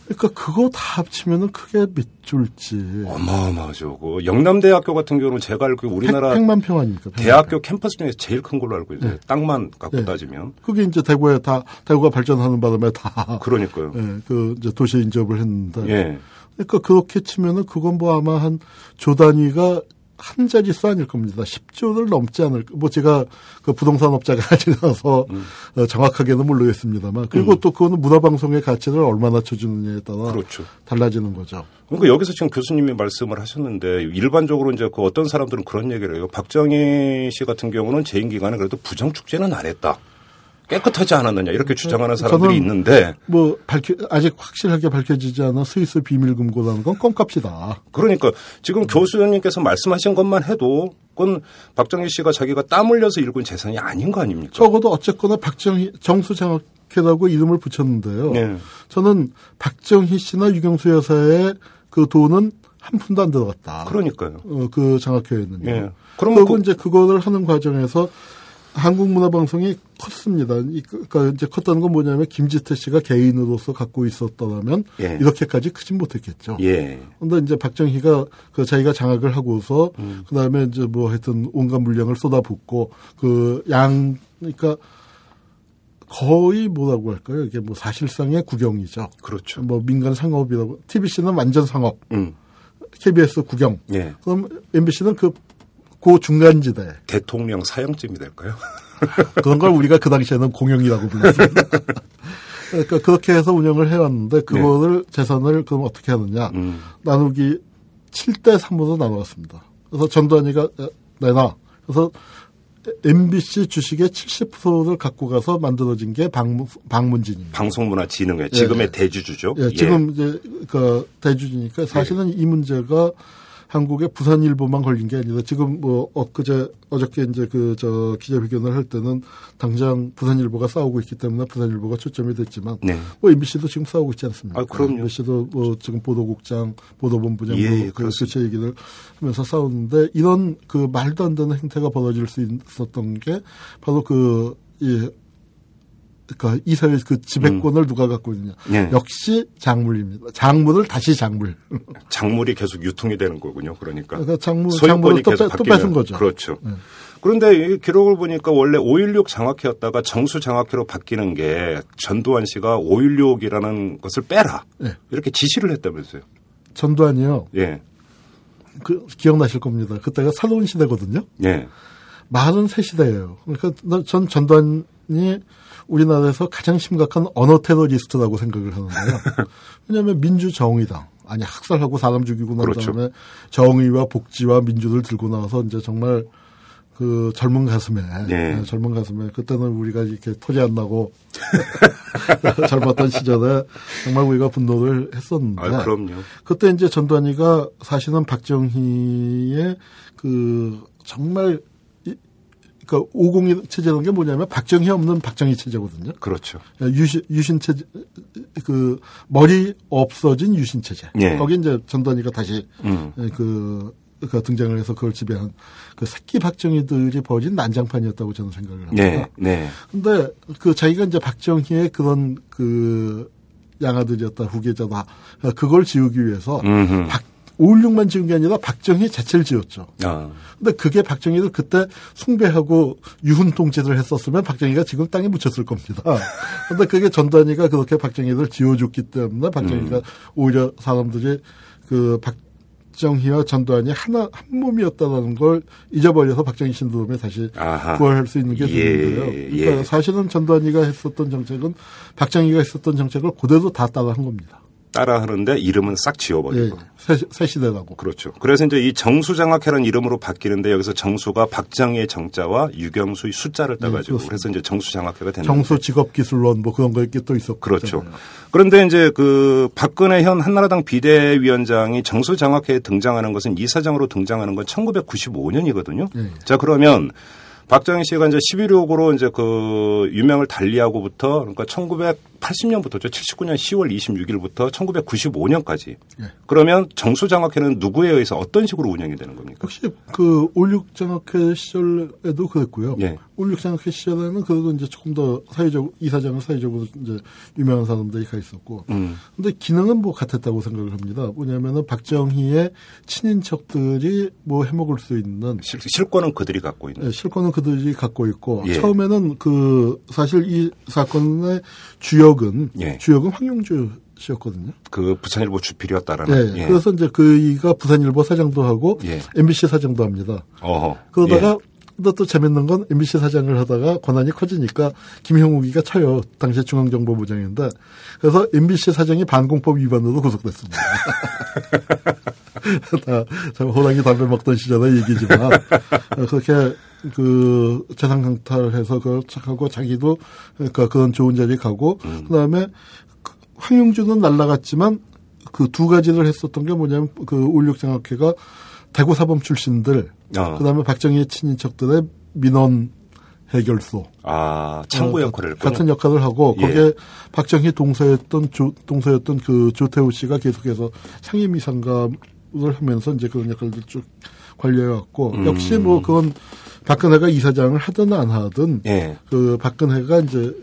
그러니까 그거 다 합치면은 크게 밑줄지. 어마어마하죠. 그 영남대학교 같은 경우는 제가 알고 우리나라 100 만 평 아닙니까? 100만 대학교 평. 캠퍼스 중에서 제일 큰 걸로 알고 있어요. 예. 땅만 갖고 예. 따지면. 그게 이제 대구에 다 대구가 발전하는 바람에 다 그러니까요. 예, 그 이제 도시 인접을 했는데. 예. 그러니까 그렇게 치면은 그건 뭐 아마 한 조 단위가 한 자릿수 아닐 겁니다. 10조를 넘지 않을, 뭐 제가 그 부동산 업자가 아니라서 음. 어, 정확하게는 모르겠습니다만. 그리고 또 그거는 문화방송의 가치를 얼마나 쳐주느냐에 따라 그렇죠. 달라지는 거죠. 그러니까 여기서 지금 교수님이 말씀을 하셨는데 일반적으로 이제 그 어떤 사람들은 그런 얘기를 해요. 박정희 씨 같은 경우는 재임 기간에 그래도 부정 축제는 안 했다. 깨끗하지 않았느냐 이렇게 주장하는 사람들이 저는 있는데 뭐 밝혀, 아직 확실하게 밝혀지지 않은 스위스 비밀 금고라는 건 껌값이다. 그러니까 지금 교수님께서 말씀하신 것만 해도 그건 박정희 씨가 자기가 땀 흘려서 일군 재산이 아닌 거 아닙니까? 적어도 어쨌거나 박정희, 정수장학 회라고 이름을 붙였는데요. 예. 저는 박정희 씨나 유경수 여사의 그 돈은 한 푼도 안 들어갔다. 그러니까요. 어, 그 장학회에는요. 예. 그러면 그리고 그- 이제 그거를 하는 과정에서 한국문화방송이 컸습니다. 이- 그러니까 이제 컸다는 건 뭐냐면 김지태 씨가 개인으로서 갖고 있었더라면 예. 이렇게까지 크진 못했겠죠. 예. 근데 이제 박정희가 그 자기가 장악을 하고서 음. 그다음에 이제 뭐 하여튼 온갖 물량을 쏟아붓고 그 양 그러니까 거의 뭐라고 할까요? 이게 뭐 사실상의 국영이죠. 그렇죠. 뭐 민간 상업이라고 TBC는 완전 상업, 음. KBS 국영. 예. 그럼 MBC는 그, 그 중간지대. 대통령 사형쯤이 될까요? 그런 걸 우리가 그 당시에는 공영이라고 불렀습니다. 그러니까 그렇게 해서 운영을 해왔는데 그거를 재산을 그럼 어떻게 하느냐. 네. 음. 나누기 7대 3으로 나누었습니다. 그래서 전두환이가 어, 내놔. 그래서 MBC 주식의 70%를 갖고 가서 만들어진 게 방문, 방문진입니다. 방송문화진흥회 지금의 예. 대주주죠. 예, 지금 이제 그 대주주니까 사실은 이 문제가 한국의 부산일보만 걸린 게 아니라 지금 뭐 엊그제 어저께 이제 그 저 기자회견을 할 때는 당장 부산일보가 싸우고 있기 때문에 부산일보가 초점이 됐지만 네. 뭐 MBC도 지금 싸우고 있지 않습니까? 아, 그럼요. MBC도 뭐 지금 보도국장, 보도본부장 예, 뭐 예, 그 그렇습니다. 교체 얘기를 하면서 싸우는데 이런 그 말도 안 되는 행태가 벌어질 수 있었던 게 바로 그 이, 그러니까 이 사회 그 지배권을 누가 갖고 있느냐. 음. 예. 역시 작물입니다. 작물을 다시 작물. 작물이 계속 유통이 되는 거군요. 그러니까. 그러니까 작물, 소유권이 또, 계속 뺏- 또 바뀌면 뺏은 거죠. 그렇죠. 네. 그런데 이 기록을 보니까 원래 5.16 장학회였다가 정수 장학회로 바뀌는 게 전두환 씨가 5.16이라는 것을 빼라. 네. 이렇게 지시를 했다면서요. 전두환이요. 예. 그 기억나실 겁니다. 그때가 새로운 시대거든요. 예. 말은 새 시대예요. 그러니까 나- 전 전두환이 우리나라에서 가장 심각한 언어 테러리스트라고 생각을 하는데요. 왜냐하면 민주정의당 아니 학살하고 사람 죽이고 난 그렇죠. 다음에 정의와 복지와 민주를 들고 나와서 이제 정말 그 젊은 가슴에 네. 네, 젊은 가슴에 그때는 우리가 이렇게 토지 안 나고 젊었던 시절에 정말 우리가 분노를 했었는데 아, 그럼요. 그때 이제 전두환이가 사실은 박정희의 그 정말 이- 그러니까 502 체제라는 게 뭐냐면 박정희 없는 박정희 체제거든요. 그렇죠. 유신 유신 체제 그 머리 없어진 유신 체제. 예. 거기 이제 전단위가 다시 음. 그, 그 등장을 해서 그걸 지배한 그 새끼 박정희들이 벌인 난장판이었다고 저는 생각을 합니다. 네, 네. 근데 그 자기가 이제 박정희의 그런 그 양아들이었다 후계자다 그걸 지우기 위해서 음흠. 박 516만 지은 게 아니라 박정희 자체를 지었죠. 아, 근데 그게 박정희를 그때 숭배하고 유훈 통제를 했었으면 박정희가 지금 땅에 묻혔을 겁니다. 근데 그게 전단위가 그렇게 박정희를 지어줬기 때문에 박정희가 음. 오히려 사람들이 그 박정희와 전두환이 하나 한 몸이었다는 걸 잊어버려서 박정희 신드롬에 다시 아하. 구할 수 있는 게 예, 되는데요. 그러니까 예. 사실은 전두환이가 했었던 정책은 박정희가 했었던 정책을 그대로 다 따라한 겁니다. 따라 하는데 이름은 싹 예, 지워버리고. 새, 새 시대라고. 그렇죠. 그래서 이제 이 정수장학회라는 이름으로 바뀌는데 여기서 정수가 박정희의 정자와 유경수의 숫자를 따가지고 네, 그렇습니다. 그래서 이제 정수장학회가 되는 정수 직업기술론 뭐 그런 거 이렇게 또 있었고. 그렇죠. 그런데 이제 그 박근혜 현 한나라당 비대위원장이 정수장학회에 등장하는 것은 이사장으로 등장하는 건 1995년이거든요. 예. 자 그러면 박정희 씨가 이제 11.6으로 이제 그 유명을 달리하고부터 그러니까 1980년부터죠. 79년 10월 26일부터 1995년까지. 예. 그러면 정수장학회는 누구에 의해서 어떤 식으로 운영이 되는 겁니까? 역시 그 올육 장학회 시절에도 그랬고요. 예. 올육 장학회 시절에는 그래도 이제 조금 더 사회적 이사장은 사회적으로 이제 유명한 사람들이 가 있었고. 음. 근데 기능은 뭐 같았다고 생각을 합니다. 뭐냐면은 박정희의 친인척들이 뭐 해먹을 수 있는 실, 실권은 그들이 갖고 있는. 예, 실권은 그들이 갖고 있고 예. 처음에는 그 사실 이 사건의 주 역은 예. 주역은 황용주 씨였거든요. 그 부산일보 주필이었다라는. 예. 그래서 이제 그이가 부산일보 사장도 하고 예. MBC 사장도 합니다. 어허. 그러다가 예. 근데 또 재밌는 건 MBC 사장을 하다가 권한이 커지니까 김형욱이가 쳐요. 당시 중앙정보부장인데 그래서 MBC 사장이 반공법 위반으로 구속됐습니다. 다, 참 호랑이 담배 먹던 시절의 얘기지만 그렇게 그 재산 강탈해서 그걸 착하고 자기도 그러니까 그런 좋은 자리에 가고 그다음에 그 황용주는 날라갔지만 그 두 가지를 했었던 게 뭐냐면 그 올육장학회가 대구 사범 출신들 어. 그다음에 박정희의 친인척들의 민원 해결소 아, 참고 어, 역할을. 같은 역할을 하고 예. 거기에 박정희 동서였던 조, 동서였던 그 조태우 씨가 계속해서 상임위 상감을 하면서 이제 그런 역할들 쭉 관리해왔고 음. 역시 뭐 그건 박근혜가 이사장을 하든 안 하든 예. 그 박근혜가 이제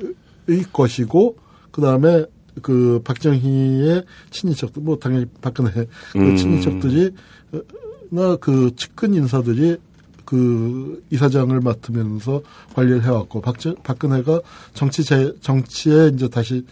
의 것이고 그 다음에 그 박정희의 친인척들 뭐 당연히 박근혜 그 음. 친인척들이 나 그 측근 인사들이 그 이사장을 맡으면서 관리를 해왔고 박정, 박근혜가 정치 재, 정치에 이제 다시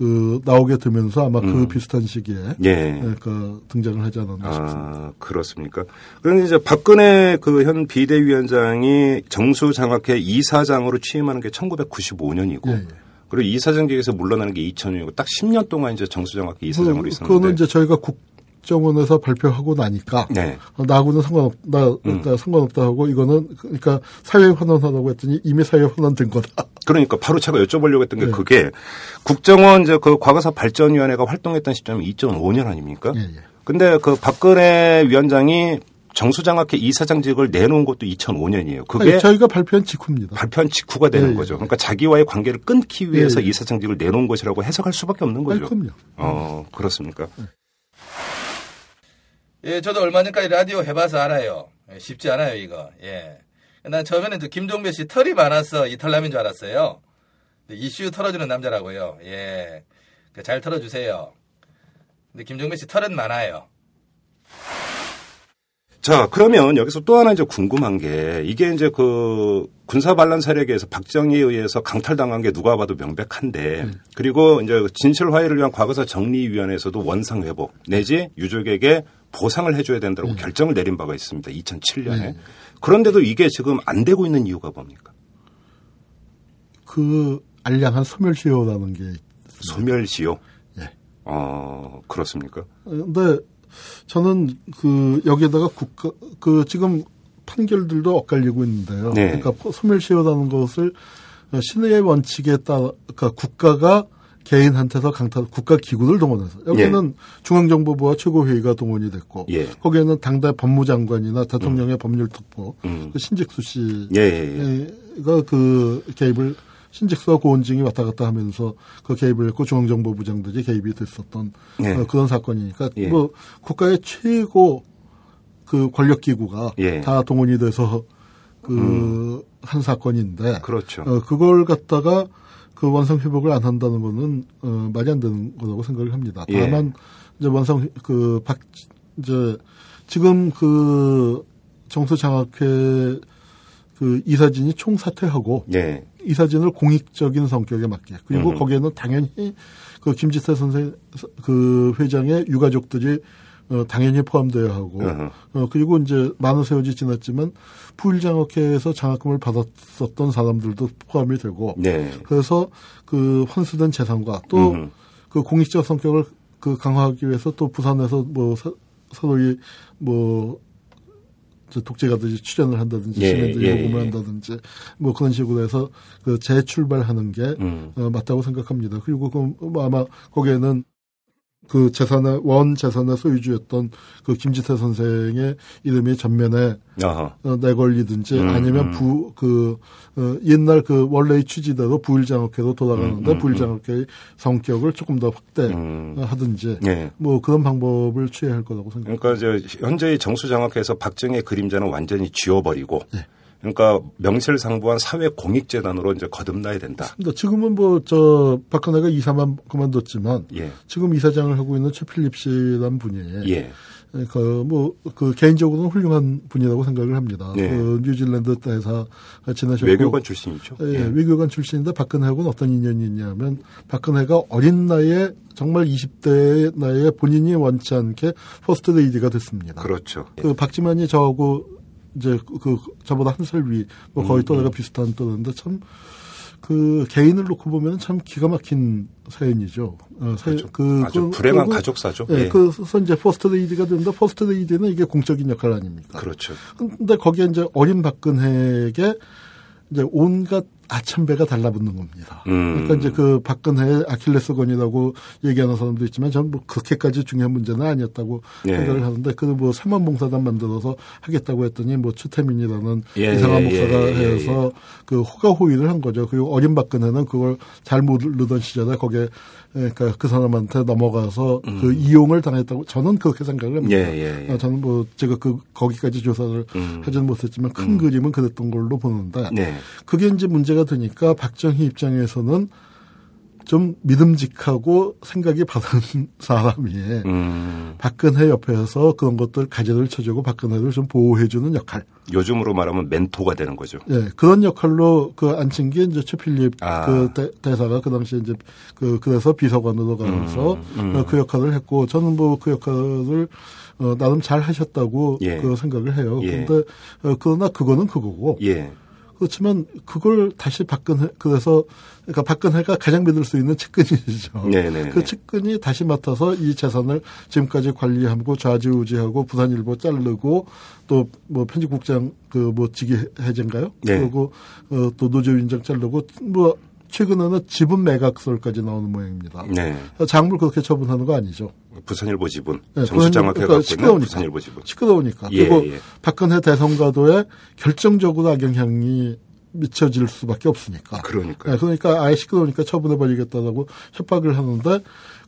그 나오게 되면서 아마 그 음. 비슷한 시기에 예. 그 등장을 하지 않았나 싶습니다. 아, 그렇습니까? 그런데 이제 박근혜 그 현 비대위원장이 정수장학회 이사장으로 취임하는 게 1995년이고 예, 예. 그리고 이사장직에서 물러나는 게 2000년이고 딱 10년 동안 이제 정수장학회 이사장으로 그, 있었는데 그거는 이제 저희가 국 정원에서 발표하고 나니까 네. 어, 나하고는 상관없, 나, 음. 나 상관없다 하고 이거는 그러니까 사회 환원하라고 했더니 이미 사회 환원된 거다. 그러니까 바로 제가 여쭤보려고 했던 게 네. 그게 국정원 이제 그 과거사 발전위원회가 활동했던 시점이 2005년 아닙니까? 예, 예. 근데 그 박근혜 위원장이 정수장학회 이사장직을 내놓은 것도 2005년이에요. 그게 아니, 저희가 발표한 직후입니다. 발표한 직후가 되는 예, 예. 거죠. 그러니까 자기와의 관계를 끊기 위해서 예, 예. 이사장직을 내놓은 것이라고 해석할 수밖에 없는 아니, 거죠. 그럼요. 어, 그렇습니까? 예, 저도 얼마 전까지 라디오 해봐서 알아요. 예, 쉽지 않아요, 이거. 예. 난 처음에는 김종배 씨 털이 많아서 이탈남인 줄 알았어요. 이슈 털어주는 남자라고요. 예. 그잘 털어주세요. 근데 김종배 씨 털은 많아요. 자, 그러면 여기서 또 하나 이제 궁금한 게 이게 이제 그 군사 반란 세력에 의해서 박정희에 의해서 강탈당한 게 누가 봐도 명백한데 그리고 이제 진실 화해를 위한 과거사 정리위원회에서도 원상 회복 내지 유족에게 보상을 해줘야 된다고 결정을 내린 바가 있습니다. 2007년에. 그런데도 이게 지금 안 되고 있는 이유가 뭡니까? 그 알량한 소멸시효라는 게 소멸시효. 예. 어, 그렇습니까? 근데 저는 그 여기에다가 국가 그 지금 판결들도 엇갈리고 있는데요. 네. 그러니까 소멸시효라는 것을 신의 원칙에 따라 그러니까 국가가 개인한테서 강탈 국가 기구를 동원해서 여기는 중앙정보부와 최고회의가 동원이 됐고 예. 거기에는 당대 법무장관이나 대통령의 법률특보 음. 그 신직수 씨가 예, 예, 예. 그 개입을 신직수와 고원징이 왔다 갔다 하면서 그 개입을 했고 중앙정보부장들이 개입이 됐었던 예. 어, 그런 사건이니까 예. 뭐 국가의 최고 그 권력 기구가 예. 음. 다 동원이 돼서 그한 사건인데 그렇죠. 어, 그걸 갖다가 그 원성 회복을 안 한다는 거는 어, 말이 안 되는 거라고 생각을 합니다. 예. 다만 이제 원성 그박 이제 지금 그 정수 장학회 그 이사진이 총 사퇴하고 예. 이사진을 공익적인 성격에 맞게 그리고 음. 거기에는 당연히 그 김지태 선생 그 회장의 유가족들이 어, 당연히 포함되어야 하고 어허. 어, 그리고 이제 많은 세월이 지났지만 부일장학회에서 장학금을 받았었던 사람들도 포함이 되고 네. 그래서 그 환수된 재산과 또 음. 그 공익적 성격을 그 강화하기 위해서 또 부산에서 뭐 서, 서로이 뭐저 독재가들이 출연을 한다든지 예, 시민들이 예, 요금을 예. 한다든지 뭐 그런 식으로 해서 그 재출발하는 게 음. 어, 맞다고 생각합니다. 그리고 그 뭐 아마 거기에는 그 재산의 원 재산의 소유주였던 그 김지태 선생의 이름이 전면에 아하. 어, 내걸리든지 음, 아니면 음. 부그 어, 옛날 그 원래의 취지대로 부일장학회로 돌아가는데 음, 음, 부일장학회의 성격을 조금 더 음. 확대하든지 예. 뭐 그런 방법을 취해야 할 거라고 생각합니다. 그러니까 저 현재의 정수장학회에서 박정희의 그림자는 완전히 지워버리고 네. 그러니까 명실상부한 사회 공익재단으로 이제 거듭나야 된다. 근데 지금은 뭐 저 박근혜가 이사만 그만뒀지만 예. 지금 이사장을 하고 있는 최필립 씨란 분이 예. 그, 뭐, 그, 개인적으로는 훌륭한 분이라고 생각을 합니다. 네. 그, 뉴질랜드 대사 지내셨고. 외교관 출신이죠. 예, 예. 외교관 출신인데 박근혜하고는 어떤 인연이 있냐면 박근혜가 어린 나이에 정말 20대 나이에 본인이 원치 않게 퍼스트 레이디가 됐습니다. 그렇죠. 그 박지만이 저하고 이제 그, 그 저보다 한 살 위, 뭐 음, 거의 또래가 비슷한 또래인데 참 그 개인을 놓고 보면 참 기가 막힌 사연이죠. 어, 사, 그렇죠. 그, 아주 그- 불행한 그- 가족사죠. 예, 예. 그래서 이제 퍼스트 레이디가 된다. 퍼스트 레이디는 이게 공적인 역할 아닙니까? 그렇죠. 근데 거기에 이제 어린 박근혜에게 이제 온갖 아첨배가 달라붙는 겁니다. 음. 그러니까 이제 그 박근혜의 아킬레스건이라고 얘기하는 사람도 있지만 저는 뭐 그렇게까지 중요한 문제는 아니었다고 예. 생각을 하는데 그뭐 삼만봉사단 만들어서 하겠다고 했더니 뭐 추태민이라는 예, 이상한 예, 목사가 예, 예, 해서 그 호가호위를 한 거죠. 그리고 어린 박근혜는 그걸 잘 모르던 시절에 거기에 그러니까 그 사람한테 넘어가서 그 이용을 당했다고 저는 그렇게 생각을 합니다. 음. 예, 예, 예. 어, 저는 뭐 제가 그 거기까지 조사를 음. 하지는 못했지만 큰 그림은 그랬던 걸로 보는데 네. 그게 이제 문제가 되니까 박정희 입장에서는 좀 믿음직하고 생각이 바른 사람이 음. 박근혜 옆에서 그런 것들 가지를 쳐주고 박근혜를 좀 보호해주는 역할. 요즘으로 말하면 멘토가 되는 거죠. 예, 그런 역할로 그 앉힌 게 이제 최필립 아. 그 대, 사가그 당시에 이제 그 그래서 비서관으로 가서 음. 어, 그 역할을 했고 저는 뭐 그 역할을 어, 나름 잘 하셨다고 예. 그 생각을 해요. 예. 그런데 어, 그러나 그거는 그거고 예. 그렇지만 그걸 다시 박근혜 그래서 그러니까 박근혜가 가장 믿을 수 있는 측근이죠. 네네. 그 측근이 다시 맡아서 이 재산을 지금까지 관리하고 좌지우지하고 부산일보 자르고 또 뭐 편집국장 그뭐 직위 해제인가요? 네. 그리고 어, 또 노조위원장 자르고 뭐 최근에는 지분 매각설까지 나오는 모양입니다. 네. 장물 그렇게 처분하는 거 아니죠. 부산일보 지분. 네, 정수장학회 그러니까 있는 시끄러우니까. 부산일보 지분. 시끄러우니까. 예, 그리고 예. 박근혜 대선과도에 결정적으로 악영향이 미쳐질 수밖에 없으니까. 그러니까요. 네, 그러니까 아예 시끄러우니까 처분해 버리겠다라고 협박을 하는데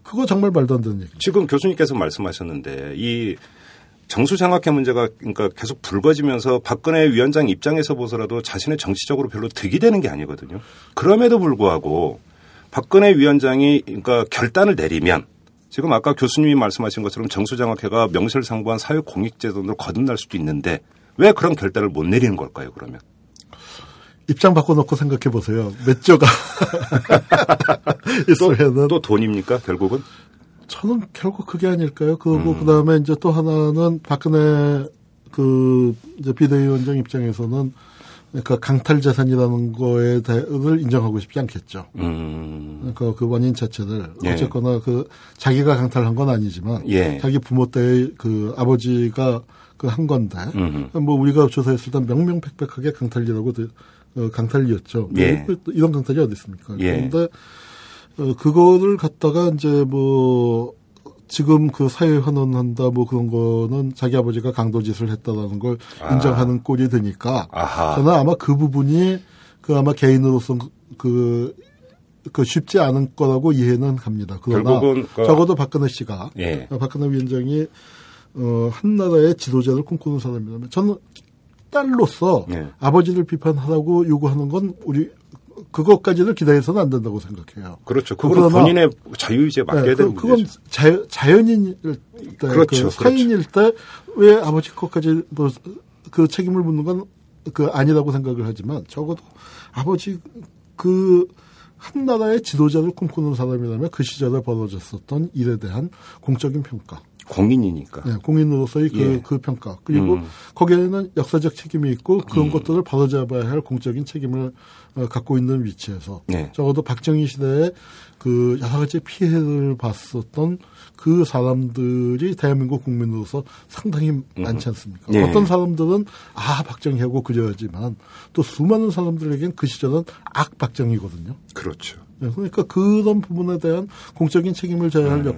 그거 정말 말도 안 되는 얘기죠. 지금 교수님께서 말씀하셨는데 이 정수장학회 문제가 그러니까 계속 불거지면서 박근혜 위원장 입장에서 보서라도 자신의 정치적으로 별로 득이 되는 게 아니거든요. 그럼에도 불구하고 박근혜 위원장이 그러니까 결단을 내리면 지금 아까 교수님이 말씀하신 것처럼 정수장학회가 명실상부한 사회 공익재단으로 거듭날 수도 있는데 왜 그런 결단을 못 내리는 걸까요? 그러면 입장 바꿔놓고 생각해 보세요. 몇 조가 있으면은 또 돈입니까 결국은? 저는 결국 그게 아닐까요? 그리고 음. 그 다음에 이제 또 하나는 박근혜 그 이제 비대위원장 입장에서는 그러니까 강탈 재산 이라는 거에 대해를 인정하고 싶지 않겠죠. 음. 그러니까 그 원인 자체를 예. 어쨌거나 그 자기가 강탈한 건 아니지만 예. 자기 부모 때의 그 아버지가 그 한 건데 음흠. 뭐 우리가 조사했을 때 명명백백하게 강탈이라고 돼- 어, 강탈이었죠. 예. 뭐 이런 강탈이 어디 있습니까? 예. 그런데 어, 그거를 갖다가 이제 뭐 지금 그 사회 환원한다 뭐 그런 거는 자기 아버지가 강도짓을 했다라는 걸 아. 인정하는 꼴이 되니까 아하. 저는 아마 그 부분이 그 아마 개인으로서 그, 그 쉽지 않은 거라고 이해는 갑니다. 그러나 그- 적어도 박근혜 씨가 예. 박근혜 위원장이 어, 한 나라의 지도자를 꿈꾸는 사람이라면 저는 딸로서 예. 아버지를 비판하라고 요구하는 건 우리 그것까지를 기다려서는 안 된다고 생각해요. 그렇죠. 그러나- 본인의 자유의지에 맡겨야 네, 되는 그, 그건 문제죠. 자, 자연인일 때, 그렇죠, 그 사인일 때왜 아버지 것까지 뭐 그 책임을 묻는 건 그 아니라고 생각을 하지만 적어도 아버지 그 한 나라의 지도자를 꿈꾸는 사람이라면 그 시절에 벌어졌었던 일에 대한 공적인 평가, 공인이니까. 네, 공인으로서의 그, 예. 그 평가 그리고 음. 거기에는 역사적 책임이 있고 그런 것들을 바로잡아야 할 공적인 책임을 어, 갖고 있는 위치에서 네. 적어도 박정희 시대에 그 여러 가지 피해를 봤었던 그 사람들이 대한민국 국민으로서 상당히 많지 않습니까? 네. 어떤 사람들은 아 박정희하고 그려야지만 또 수많은 사람들에겐 그 시절은 악 박정희거든요. 그렇죠. 네, 그러니까 그런 부분에 대한 공적인 책임을 져야 할 역-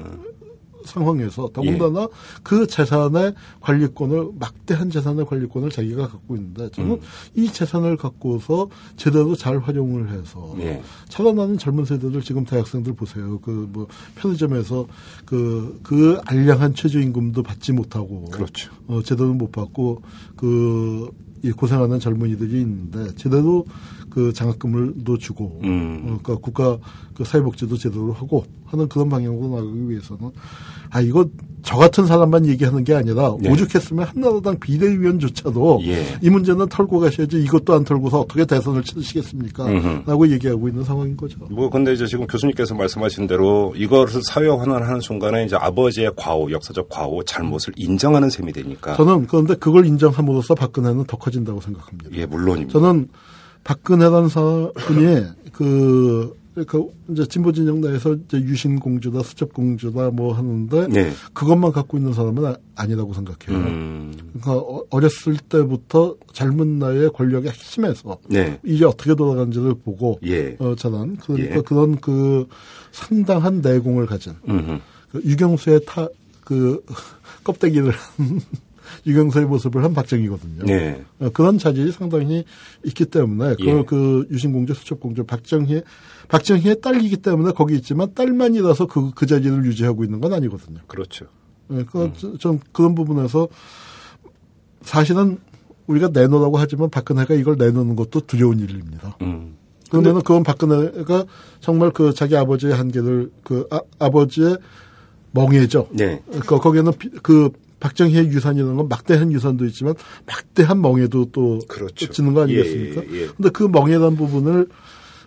상황에서 더군다나 그 재산의 관리권을 막대한 재산의 관리권을 자기가 갖고 있는데 저는 이 재산을 갖고서 제대로 잘 활용을 해서 예. 자라나는 젊은 세대들 지금 대학생들 보세요. 그 뭐 편의점에서 그그 알량한 최저임금도 받지 못하고 그렇죠. 어, 제대로 못 받고 그 이 고생하는 젊은이들이 있는데 제대로 그 장학금을도 주고 음. 어, 그러니까 국가 그 사회복지도 제대로 하고 하는 그런 방향으로 나가기 위해서는 아 이거 저 같은 사람만 얘기하는 게 아니라 네. 오죽했으면 한나라당 비대위원조차도 예. 이 문제는 털고 가셔야지 이것도 안 털고서 어떻게 대선을 치르시겠습니까? 음흠. 라고 얘기하고 있는 상황인 거죠. 뭐 근데 이제 지금 교수님께서 말씀하신 대로 이것을 사회 환원하는 순간에 이제 아버지의 과오, 역사적 과오, 잘못을 인정하는 셈이 되니까. 저는 그런데 그걸 인정함으로써 박근혜는 더 커진다고 생각합니다. 예, 물론입니다. 저는 박근혜라는 사람이 그, 그 이제 진보 진영 내에서 이제 유신 공주다, 수첩 공주다 뭐 하는데 네. 그것만 갖고 있는 사람은 아- 아니라고 생각해요. 음. 그러니까 어- 어렸을 때부터 젊은 나이에 권력에 핵심에서 네. 이게 어떻게 돌아가는지를 보고 예. 어, 자란 그러니까 예. 그런 그 상당한 내공을 가진. 그 유경수의 타 그 껍데기를 한 유경수의 모습을 한 박정희거든요. 네. 어, 그런 자질이 상당히 있기 때문에 예. 그, 그 유신공주, 수첩공주, 박정희, 박정희의 딸이기 때문에 거기 있지만 딸만이라서 그, 그 자리를 유지하고 있는 건 아니거든요. 그렇죠. 예, 그, 저- 좀 그런 부분에서 사실은 우리가 내놓으라고 하지만 박근혜가 이걸 내놓는 것도 두려운 일입니다. 음. 그러면은 그건 박근혜가 정말 그 자기 아버지의 한계를 그 아, 아버지의 멍해죠. 네. 그 거기에는 비- 그 박정희의 유산이라는 건 막대한 유산도 있지만 막대한 멍해도 또 그렇죠. 지는 거 아니겠습니까? 예, 예, 예. 근데 그 멍해란 부분을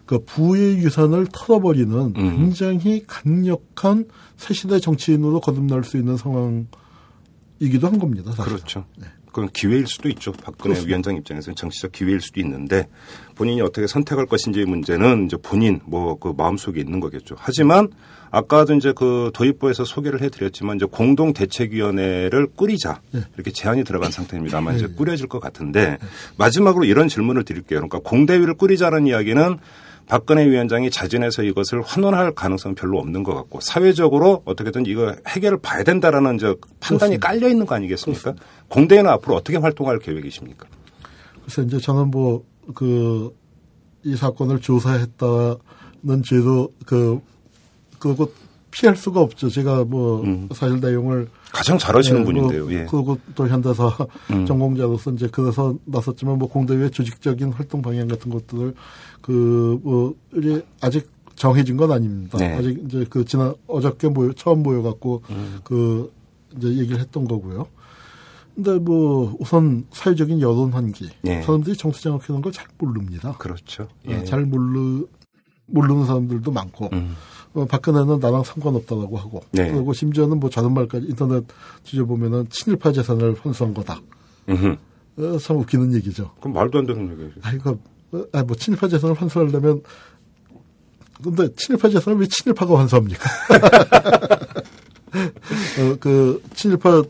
그 부의 유산을 털어버리는 음. 굉장히 강력한 새 시대 정치인으로 거듭날 수 있는 상황이기도 한 겁니다. 사실. 그렇죠. 그건 기회일 수도 있죠. 박근혜 그렇습니다. 위원장 입장에서는 정치적 기회일 수도 있는데 본인이 어떻게 선택할 것인지의 문제는 이제 본인 뭐 그 마음속에 있는 거겠죠. 하지만 아까도 이제 그 도입부에서 소개를 해드렸지만 이제 공동 대책위원회를 꾸리자 이렇게 제안이 들어간 상태입니다. 아마 이제 꾸려질 것 같은데 마지막으로 이런 질문을 드릴게요. 그러니까 공대위를 꾸리자는 이야기는 박근혜 위원장이 자진해서 이것을 환원할 가능성은 별로 없는 것 같고 사회적으로 어떻게든 이거 해결을 봐야 된다라는 이제 판단이 깔려 있는 거 아니겠습니까? 공대위는 앞으로 어떻게 활동할 계획이십니까? 그래서 이제 저는 뭐 그 이 사건을 조사했다는 죄도 그 그거 피할 수가 없죠. 제가 뭐 음. 사실 내용을 가장 잘하시는 네, 분인데요. 뭐 예. 또 현대사 음. 전공자로서 이제 그래서 나섰지만 뭐 공대회 조직적인 활동 방향 같은 것들을 그뭐 이제 아직 정해진 건 아닙니다. 네. 아직 이제 그 지난 어저께 모여 처음 모여갖고 음. 그 이제 얘기를 했던 거고요. 근데 뭐 우선 사회적인 여론 환기 네. 사람들이 정치장학회라는 걸 잘 모릅니다. 그렇죠. 어, 예. 잘 모르 모르는 사람들도 많고 음. 어, 박근혜는 나랑 상관없다라고 하고 네. 그리고 심지어는 뭐 저런 말까지 인터넷 뒤져보면은 친일파 재산을 환수한 거다. 어, 참 웃기는 얘기죠. 그럼 말도 안 되는 얘기죠. 아이고, 어, 아, 뭐 친일파 재산을 환수하려면 근데 친일파 재산을 왜 친일파가 환수합니까? 어, 그 친일파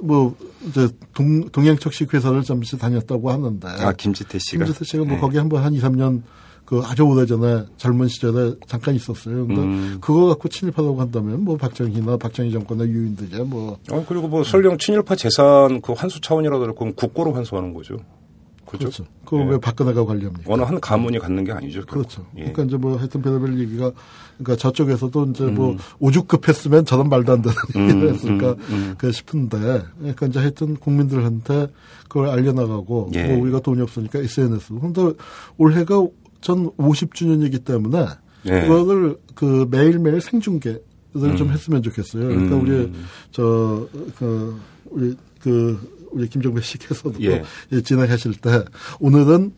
뭐 이제 동 동양척식 회사를 잠시 다녔다고 하는데 아 김지태 씨가. 김지태 씨가 뭐 네. 거기 한번 한 2, 3년 그 아주 오래전에 젊은 시절에 잠깐 있었어요. 근데 음. 그거 갖고 친일파라고 한다면 뭐 박정희나 박정희 정권의 유인들이야 뭐 어, 그리고 뭐 설령 친일파 재산 그 환수 차원이라도 그럼 국고로 환수하는 거죠. 그죠? 그렇죠. 그거 예. 왜 박근혜가 관리합니까? 어느 한 가문이 갖는 게 아니죠. 결국. 그렇죠. 예. 그러니까 이제 뭐 하여튼 별의별 얘기가 그러니까 저쪽에서도 이제 뭐 음. 오죽급했으면 저런 말도 안 되는 음, 얘기를 했을까 음, 음. 그 싶은데 그러니까 이제 하여튼 국민들한테 그걸 알려나가고 예. 뭐 우리가 돈이 없으니까 SNS. 근데 올해가 전 50주년이기 때문에 예. 그거를 그 매일매일 생중계를 좀 했으면 좋겠어요. 그러니까 음. 우리 저 그 우리 그 우리 김정배 씨께서도 예. 예, 진행하실 때 오늘은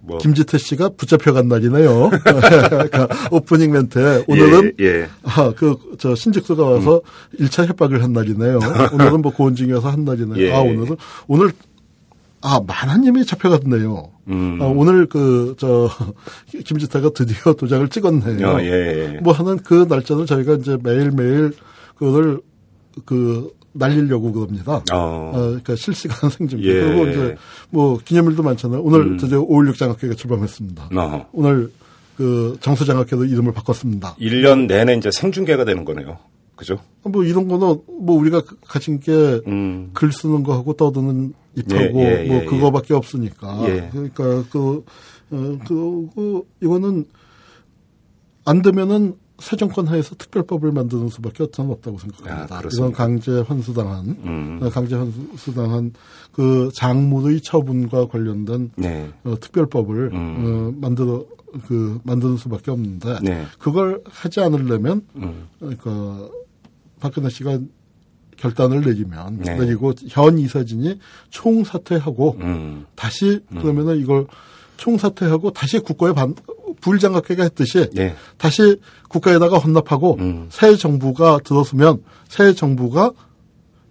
뭐 김지태 씨가 붙잡혀간 날이네요. 그러니까 오프닝 멘트에 오늘은 예, 예. 아, 그, 저, 신직수가 와서 일 1차 협박을 한 날이네요. 오늘은 뭐 고원중이 와서 한 날이네요. 예. 아, 오늘은, 오늘, 아, 만화님이 잡혀갔네요. 음. 아, 오늘 그, 저, 김지태가 드디어 도장을 찍었네요. 어, 예, 예. 뭐 하는 그 날짜를 저희가 이제 매일매일 그거를 그, 날리려고 그럽니다. 어. 어, 그러니까 실시간 생중계. 예. 그리고 이제 뭐 기념일도 많잖아요. 오늘 음. 드디어 5.16 장학회가 출범했습니다. 어. 오늘 그 정수장학회도 이름을 바꿨습니다. 1년 내내 이제 생중계가 되는 거네요. 그죠? 뭐 이런 거는 뭐 우리가 가진 게글 음. 쓰는 거하고 떠드는 입하고 예, 예, 뭐 예, 그거밖에 없으니까. 예. 그러니까 그, 어, 그, 그, 이거는 안 되면은 새 정권 하에서 특별법을 만드는 수밖에 저는 없다고 생각합니다. 아, 이건? 강제 환수당한, 음. 어, 강제 환수당한 그 장물의 처분과 관련된 네. 어, 특별법을 음. 어, 만들어 그 만드는 수밖에 없는데 네. 그걸 하지 않으려면 음. 그러니까 박근혜 씨가 결단을 내리면 네. 내리고 현 이사진이 총사퇴하고 음. 다시 그러면은 이걸 총사퇴하고 다시 국고에 반 불장학회가 했듯이 네. 다시 국가에다가 헌납하고 음. 새 정부가 들어서면 새 정부가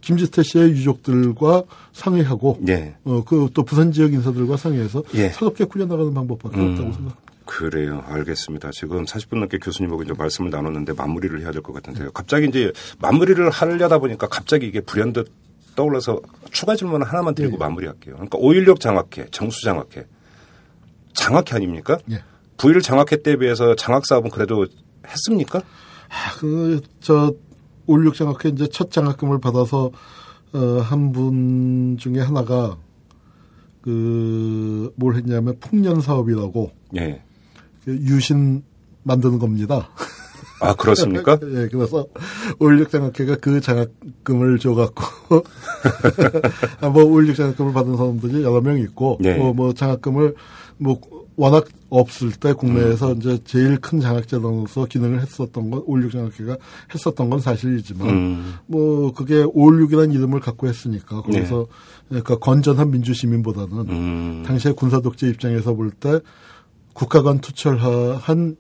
김지태 씨의 유족들과 상의하고 예. 어, 그 또 부산 지역 인사들과 상의해서 예. 새롭게 꾸려나가는 방법밖에 음. 없다고 생각합니다. 그래요. 알겠습니다. 지금 40분 넘게 교수님하고 이제 말씀을 나눴는데 마무리를 해야 될 것 같은데요. 갑자기 이제 마무리를 하려다 보니까 갑자기 이게 불현듯 떠올라서 추가 질문 하나만 드리고 예. 마무리할게요. 그러니까 5.16 장학회, 정수 장학회. 장학회 아닙니까? 예. 9.1 장학회 때에 비해서 장학 사업은 그래도 했습니까? 아, 그, 저, 올육 장학회 이제 첫 장학금을 받아서, 어, 한 분 중에 하나가, 그, 뭘 했냐면 풍년 사업이라고, 예. 그 유신 만드는 겁니다. 아, 그렇습니까? 예, 그래서 올육 장학회가 그 장학금을 줘갖고, 아, 뭐 올육 장학금을 받은 사람들이 여러 명 있고, 네. 뭐, 뭐 장학금을 뭐 워낙 없을 때 국내에서 음. 이제 제일 큰 장학재단으로서 기능을 했었던 건 올육 장학회가 했었던 건 사실이지만, 음. 뭐 그게 올육이라는 이름을 갖고 했으니까 거기서 그러니까 건전한 민주시민보다는 음. 당시에 군사 독재 입장에서 볼때 국가간 투철한 한,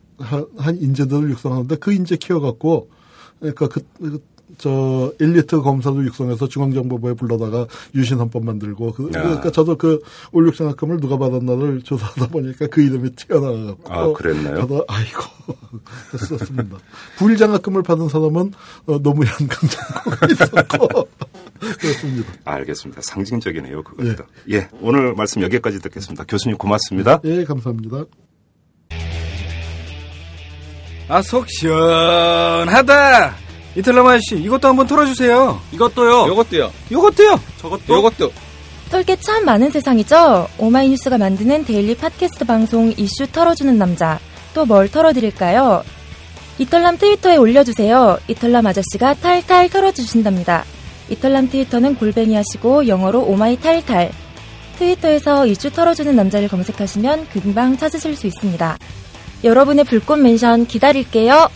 한 인재들을 육성하는데 그 인재 키워갖고 그러니까 그, 그, 저 엘리트 검사도 육성해서 중앙정보부에 불러다가 유신 헌법 만들고 그, 야. 그러니까 저도 그 올육장학금을 누가 받았나를 조사하다 보니까 그 이름이 튀어나와갖고 아, 그랬나요? 저도 아이고 했었습니다. 불장학금을 받은 사람은 어, 노무현 강장국이 있었고 그렇습니다. 알겠습니다. 상징적이네요, 그것도. 예. 오늘 말씀 여기까지 듣겠습니다. 교수님 고맙습니다. 예, 감사합니다. 아, 속 시원하다. 이털남 아저씨, 이것도 한번 털어주세요. 이것도요. 요것도요. 요것도요. 저것도. 요것도. 털게 참 많은 세상이죠? 오마이뉴스가 만드는 daily 팟캐스트 방송 이슈 털어주는 남자. 또 뭘 털어드릴까요? 이털남 트위터에 올려주세요. 이털남 아저씨가 탈탈 털어주신답니다. 이털남 트위터는 골뱅이 하시고 영어로 오마이 탈탈. 트위터에서 이슈 털어주는 남자를 검색하시면 금방 찾으실 수 있습니다. 여러분의 불꽃 멘션 기다릴게요.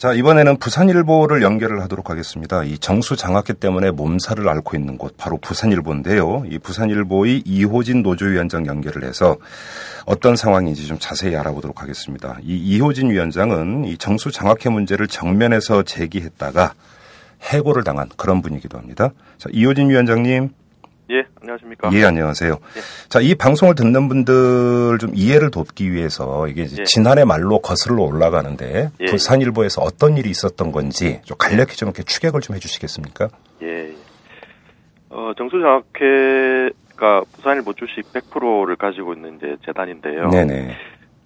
자, 이번에는 부산일보를 연결을 하도록 하겠습니다. 이 정수 장학회 때문에 몸살을 앓고 있는 곳, 바로 부산일보인데요. 이 부산일보의 이호진 노조위원장 연결을 해서 어떤 상황인지 좀 자세히 알아보도록 하겠습니다. 이 이호진 위원장은 이 정수 장학회 문제를 정면에서 제기했다가 해고를 당한 그런 분이기도 합니다. 자, 이호진 위원장님. 예, 안녕하십니까. 예, 안녕하세요. 자, 이 방송을 듣는 분들 좀 이해를 돕기 위해서 이게 예. 지난해 말로 거슬러 올라가는데 예. 부산일보에서 어떤 일이 있었던 건지 좀 간략히 좀 이렇게 추격을 좀 해주시겠습니까? 예. 예. 어, 정수장학회 아까 부산일보 주식 100%를 가지고 있는 이제 재단인데요. 네네.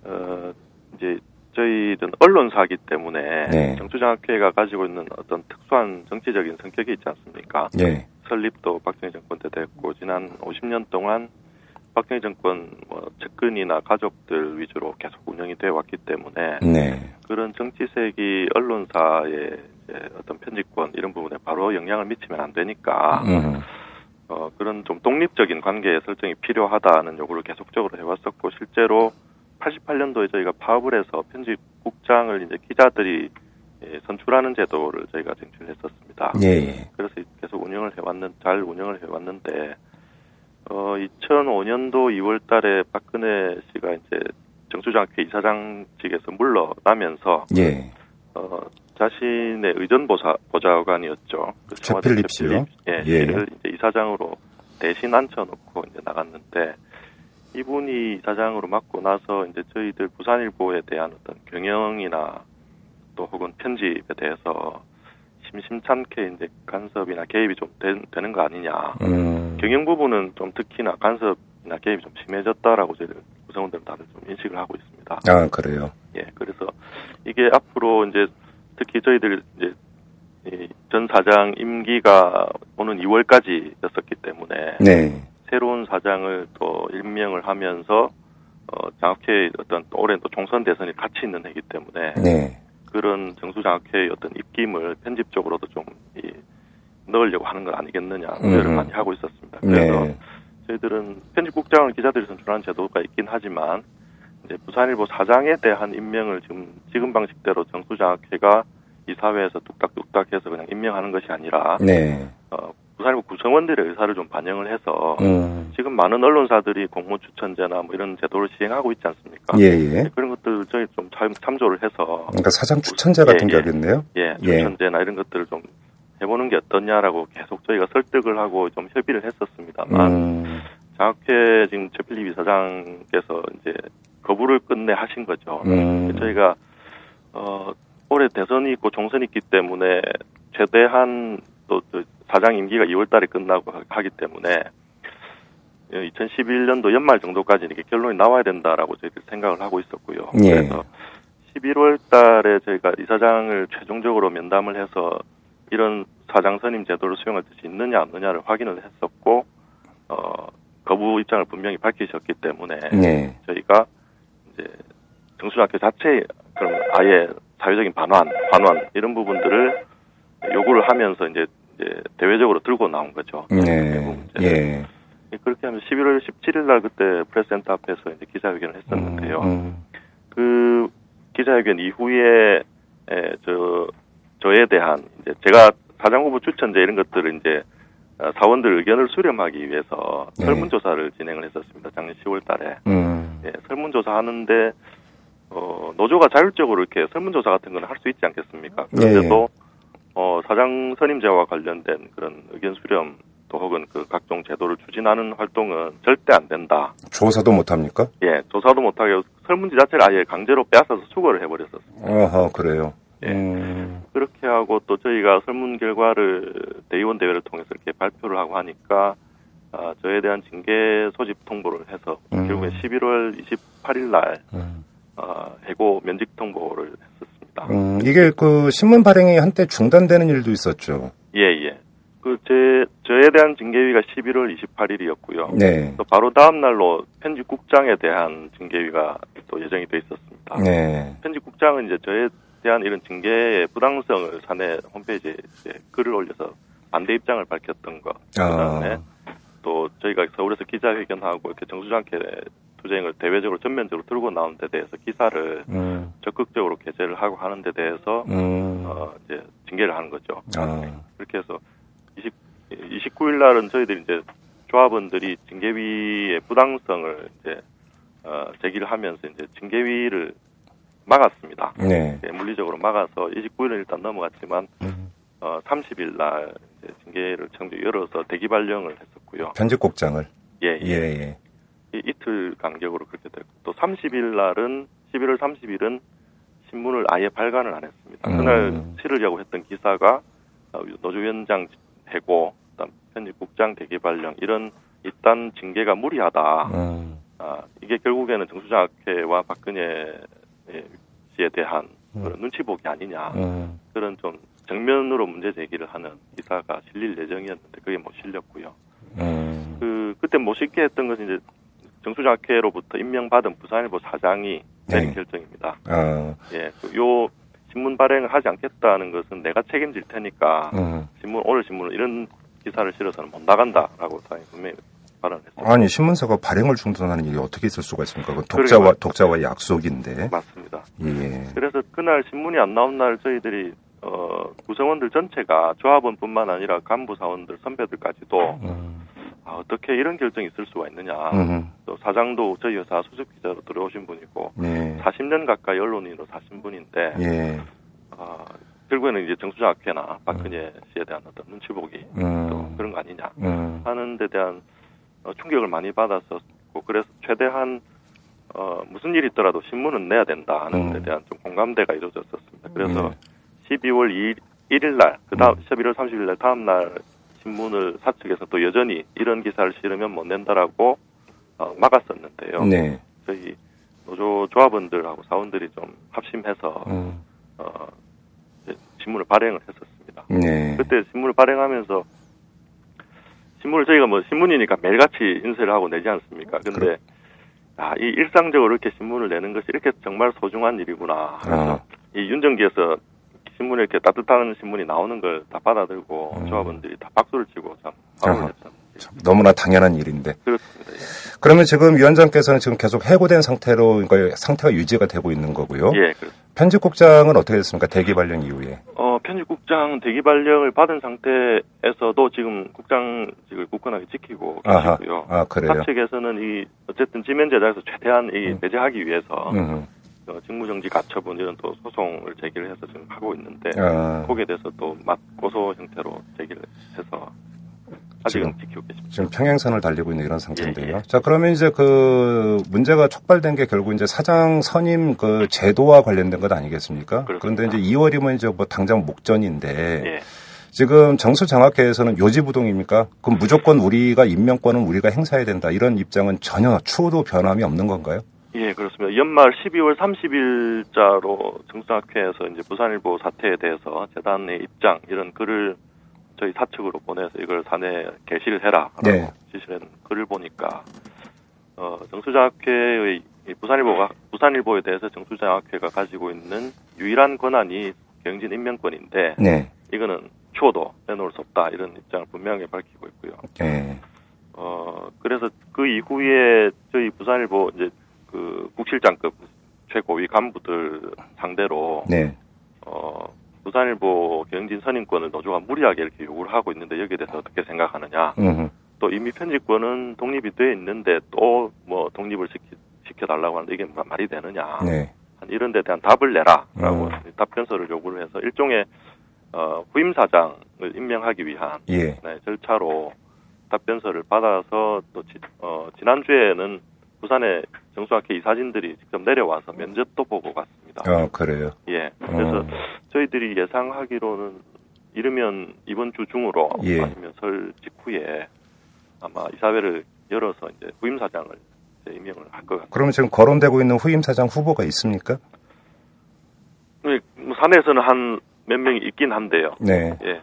어, 이제 저희는 언론사기 때문에 네. 정치장학회가 가지고 있는 어떤 특수한 정치적인 성격이 있지 않습니까? 예. 설립도 박정희 정권 때 됐고 지난 50년 동안 박정희 정권 뭐 측근이나 가족들 위주로 계속 운영이 되어 왔기 때문에 네. 그런 정치색이 언론사의 어떤 편집권 이런 부분에 바로 영향을 미치면 안 되니까 음. 어, 그런 좀 독립적인 관계의 설정이 필요하다는 요구를 계속적으로 해왔었고 실제로 88년도에 저희가 파업을 해서 편집국장을 이제 기자들이 예, 선출하는 제도를 저희가 쟁취했었습니다. 예, 예. 그래서 운영을 해왔는 잘 운영을 해왔는데 어 2005년도 2월달에 박근혜 씨가 이제 정수장학회 이사장직에서 물러나면서 예. 어 자신의 의전 보사 보좌관이었죠. 그 최필립 씨요? 예, 예. 씨를 이제 이사장으로 대신 앉혀놓고 이제 나갔는데 이분이 이사장으로 맡고 나서 이제 저희들 부산일보에 대한 어떤 경영이나 또 혹은 편집에 대해서 심심찮게 이제 간섭이나 개입이 좀 되, 는거 아니냐. 음. 경영 부분은 좀 특히나 간섭이나 개입이 좀 심해졌다라고 저희 구성원들은 다들 좀 인식을 하고 있습니다. 아, 그래요. 예, 그래서 이게 앞으로 이제 특히 저희들 이제 이전 사장 임기가 오는 2월까지였었기 때문에 네. 새로운 사장을 또 임명을 하면서 어, 장학회 어떤 또 올해 또 총선 대선이 같이 있는 해기 때문에 네. 그런 정수장학회의 어떤 입김을 편집적으로도 좀 이, 넣으려고 하는 건 아니겠느냐 우려를 음. 많이 하고 있었습니다. 그래서 네. 저희들은 편집국장을 기자들이 선출하는 제도가 있긴 하지만 이제 부산일보 사장에 대한 임명을 지금 지금 방식대로 정수장학회가 이 사회에서 뚝딱뚝딱 해서 그냥 임명하는 것이 아니라 네. 어, 부산일보 구성원들의 의사를 좀 반영을 해서 음. 지금 많은 언론사들이 공모 추천제나 뭐 이런 제도를 시행하고 있지 않습니까? 예, 예. 그런 것들 저희 좀 참, 참조를 해서 그러니까 사장 추천제 같은 예, 게 예. 예, 예. 추천제나 이런 것들을 좀 해보는 게 어떠냐라고 계속 저희가 설득을 하고 좀 협의를 했었습니다만 음. 장학회 지금 최필립 이사장께서 이제 거부를 끝내 하신 거죠. 음. 저희가 어 올해 대선이 있고 총선이 있기 때문에 최대한 또그 사장 임기가 2월 달에 끝나고 하- 하기 때문에 2011년도 연말 정도까지 이렇게 결론이 나와야 된다라고 저희들 생각을 하고 있었고요. 예. 그래서 11월 달에 저희가 이사장을 최종적으로 면담을 해서 이런 사장 선임 제도를 수용할 뜻이 있느냐 없느냐를 확인을 했었고 어, 거부 입장을 분명히 밝히셨기 때문에 네. 저희가 이제 정수학교 자체 그런 아예 사회적인 반환, 반환 이런 부분들을 요구를 하면서 이제, 이제 대외적으로 들고 나온 거죠. 네. 예. 그렇게 하면 11월 17일 날 그때 프레스센터 앞에서 이제 기자회견을 했었는데요. 음. 그 기자회견 이후에 에, 저 저에 대한 이제 제가 사장 후보 추천제 이런 것들을 이제 어, 사원들 의견을 수렴하기 위해서 네. 설문조사를 진행을 했었습니다. 작년 10월 달에 음. 예, 설문조사 하는데 어, 노조가 자율적으로 이렇게 설문조사 같은 건 할 수 있지 않겠습니까? 예, 그런데도 어, 사장 선임제와 관련된 그런 의견 수렴 또 혹은 그 각종 제도를 추진하는 활동은 절대 안 된다. 조사도 못 합니까? 예, 조사도 못 하게 설문지 자체를 아예 강제로 빼앗아서 수거를 해버렸었습니다. 어허, 그래요. 예. 음. 그렇게 하고 또 저희가 설문 결과를 대의원 대회를 통해서 이렇게 발표를 하고 하니까 아, 저에 대한 징계 소집 통보를 해서 음. 결국에 11월 28일 날 음. 아, 해고 면직 통보를 했었습 니다. 음, 이게 그 신문 발행이 한때 중단되는 일도 있었죠. 예, 예. 그 제 저에 대한 징계위가 11월 28일이었고요. 네. 또 바로 다음 날로 편집국장에 대한 징계위가 또 예정이 돼 있었습니다. 네. 편집국장은 이제 저에 대한 이런 징계의 부당성을 사내 홈페이지에 글을 올려서 반대 입장을 밝혔던 것. 아. 그다음에 또 저희가 서울에서 기자회견하고 이렇게 정수장학회 투쟁을 대외적으로 전면적으로 들고 나온 데 대해서 기사를 음. 적극적으로 게재를 하고 하는 데 대해서 음. 어 이제 징계를 하는 거죠. 아. 그렇게 해서 20, 29일 날은 저희들이 이제 조합원들이 징계위의 부당성을 이제 어, 제기를 하면서 이제 징계위를 막았습니다. 네. 예, 물리적으로 막아서 29일은 일단 넘어갔지만 음. 어, 30일 날 징계를 청주 열어서 대기 발령을 했었고요. 편집국장을. 예, 예. 예, 예. 이, 이틀 간격으로 그렇게 됐고 또 30일 날은 11월 30일은 신문을 아예 발간을 안 했습니다. 음. 그날 치르려고 했던 기사가 어, 노조위원장 해고, 그다음 편집국장 대기 발령 이런 이딴 징계가 무리하다. 음. 아, 이게 결국에는 정수장 학회와 박근혜 씨에 대한 그런 눈치 보기 아니냐. 음. 그런 좀 정면으로 문제 제기를 하는 기사가 실릴 예정이었는데 그게 못 실렸고요. 음. 그 그때 못 실게 했던 것은 이제 정수장학회로부터 임명받은 부산일보 사장이 내린 네. 결정입니다. 아, 예, 그요 신문 발행을 하지 않겠다는 것은 내가 책임질 테니까 음. 신문 오늘 신문은 이런 기사를 실어서는 못 나간다라고 분명히 발언했어요. 아니 신문사가 발행을 중단하는 일이 어떻게 있을 수가 있습니까? 그 독자와 그러니까. 독자와의 약속인데. 맞습니다. 예. 그래서 그날 신문이 안 나온 날 저희들이 어, 구성원들 전체가 조합원뿐만 아니라 간부 사원들 선배들까지도 음. 아, 어떻게 이런 결정이 있을 수가 있느냐. 음. 또 사장도 저희 회사 수석 기자로 들어오신 분이고 네. 40년 가까이 언론인으로 사신 분인데 예. 아, 결국에는 이제 정수장학회나 박근혜 씨에 대한 어떤 눈치 보기 음. 또 그런 거 아니냐 음. 하는 데 대한 어, 충격을 많이 받았었고 그래서 최대한 어, 무슨 일이 있더라도 신문은 내야 된다 하는 데 음. 대한 좀 공감대가 이루어졌었습니다. 그래서 네. 12월 2일, 1일 날, 그 다음, 음. 11월 30일 날 다음 날 신문을 사측에서 또 여전히 이런 기사를 실으면 못 낸다라고 어, 막았었는데요. 네. 저희 노조 조합원들하고 사원들이 좀 합심해서 음. 어, 신문을 발행을 했었습니다. 네. 그때 신문을 발행하면서 신문을 저희가 뭐 신문이니까 매일같이 인쇄를 하고 내지 않습니까? 근데 아, 이 일상적으로 이렇게 신문을 내는 것이 이렇게 정말 소중한 일이구나. 아. 이 윤정기에서 신문에 이렇게 따뜻한 신문이 나오는 걸 다 받아들고 음. 조합원들이 다 박수를 치고 참 아하. 방문을 했습니다. 참 너무나 당연한 일인데. 그렇습니다. 예. 그러면 지금 위원장께서는 지금 계속 해고된 상태로 그러니까 상태가 유지가 되고 있는 거고요. 예, 그렇습니다. 편집국장은 어떻게 됐습니까? 대기 발령 이후에. 어, 편집국장 대기 발령을 받은 상태에서도 지금 국장직을 굳건하게 지키고 아하. 계시고요. 아, 그래요? 사측에서는 이 어쨌든 지면 제작에서 최대한 이 배제하기 위해서 음. 어, 직무정지 가처분 이런 또 소송을 제기를 해서 지금 하고 있는데 아. 거기에 대해서 또 맞 고소 형태로 제기를 해서 아직은 지키고 계십니다. 지금 평행선을 달리고 있는 이런 상태인데요. 예, 예. 자, 그러면 이제 그 문제가 촉발된 게 결국 이제 사장 선임 그 제도와 관련된 것 아니겠습니까? 그런데 이제 2월이면 이제 뭐 당장 목전인데 예. 지금 정수 장학회에서는 요지부동입니까? 그럼 무조건 우리가 임명권은 우리가 행사해야 된다. 이런 입장은 전혀 추호도 변함이 없는 건가요? 예, 그렇습니다. 연말 12월 30일자로 정수학회에서 이제 부산일보 사태에 대해서 재단의 입장 이런 글을 저희 사측으로 보내서 이걸 사내 게시를 해라라고 네. 지시를 했는 글을 보니까 어, 정수장학회의 이 부산일보가 부산일보에 대해서 정수장학회가 가지고 있는 유일한 권한이 경진 임명권인데 네. 이거는 추호도 빼놓을 수 없다 이런 입장을 분명히 밝히고 있고요. 예. 어, 그래서 그 이후에 저희 부산일보 이제 그 국실장급 최고위 간부들 상대로 네. 어, 부산일보 경진 선임권을 노조가 무리하게 이렇게 요구를 하고 있는데 여기에 대해서 어떻게 생각하느냐. 음. 또 이미 편집권은 독립이 돼 있는데 또 뭐 독립을 시키, 시켜달라고 하는데 이게 마- 말이 되느냐. 네. 한 이런 데 대한 답을 내라라고 음. 답변서를 요구를 해서 일종의 어, 후임 사장을 임명하기 위한 예. 네, 절차로 답변서를 받아서 또 지, 어, 지난주에는 부산에 정수학회 이사진들이 직접 내려와서 면접도 보고 갔습니다. 어, 그래요. 예. 그래서 어. 저희들이 예상하기로는 이르면 이번 주 중으로 예. 아니면 설 직후에 아마 이사회를 열어서 이제 후임 사장을 이제 임명을 할 것 같습니다. 그러면 지금 거론되고 있는 후임 사장 후보가 있습니까? 네, 뭐 사내에서는 한 몇 명이 있긴 한데요. 네. 예.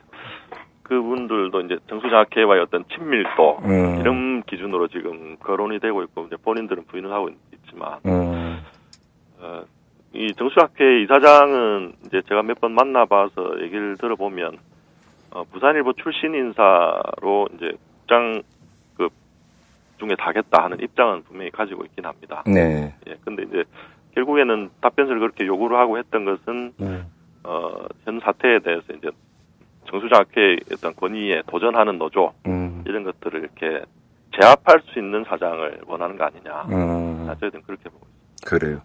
그분들도 이제 정수장학회와의 어떤 친밀도 음. 이런 기준으로 지금 거론이 되고 있고 이제 본인들은 부인을 하고 있지만 음. 어, 이 정수학회 이사장은 이제 제가 몇 번 만나봐서 얘기를 들어보면 어, 부산일보 출신 인사로 이제 국장급 중에 다겠다 하는 입장은 분명히 가지고 있긴 합니다. 네. 예, 근데 이제 결국에는 답변서를 그렇게 요구를 하고 했던 것은 음. 어, 현 사태에 대해서 이제 정수장학회의 어떤 권위에 도전하는 노조 음. 이런 것들을 이렇게 제압할 수 있는 사장을 원하는 거 아니냐. 음. 아, 저희들은 그렇게 보고 그래요.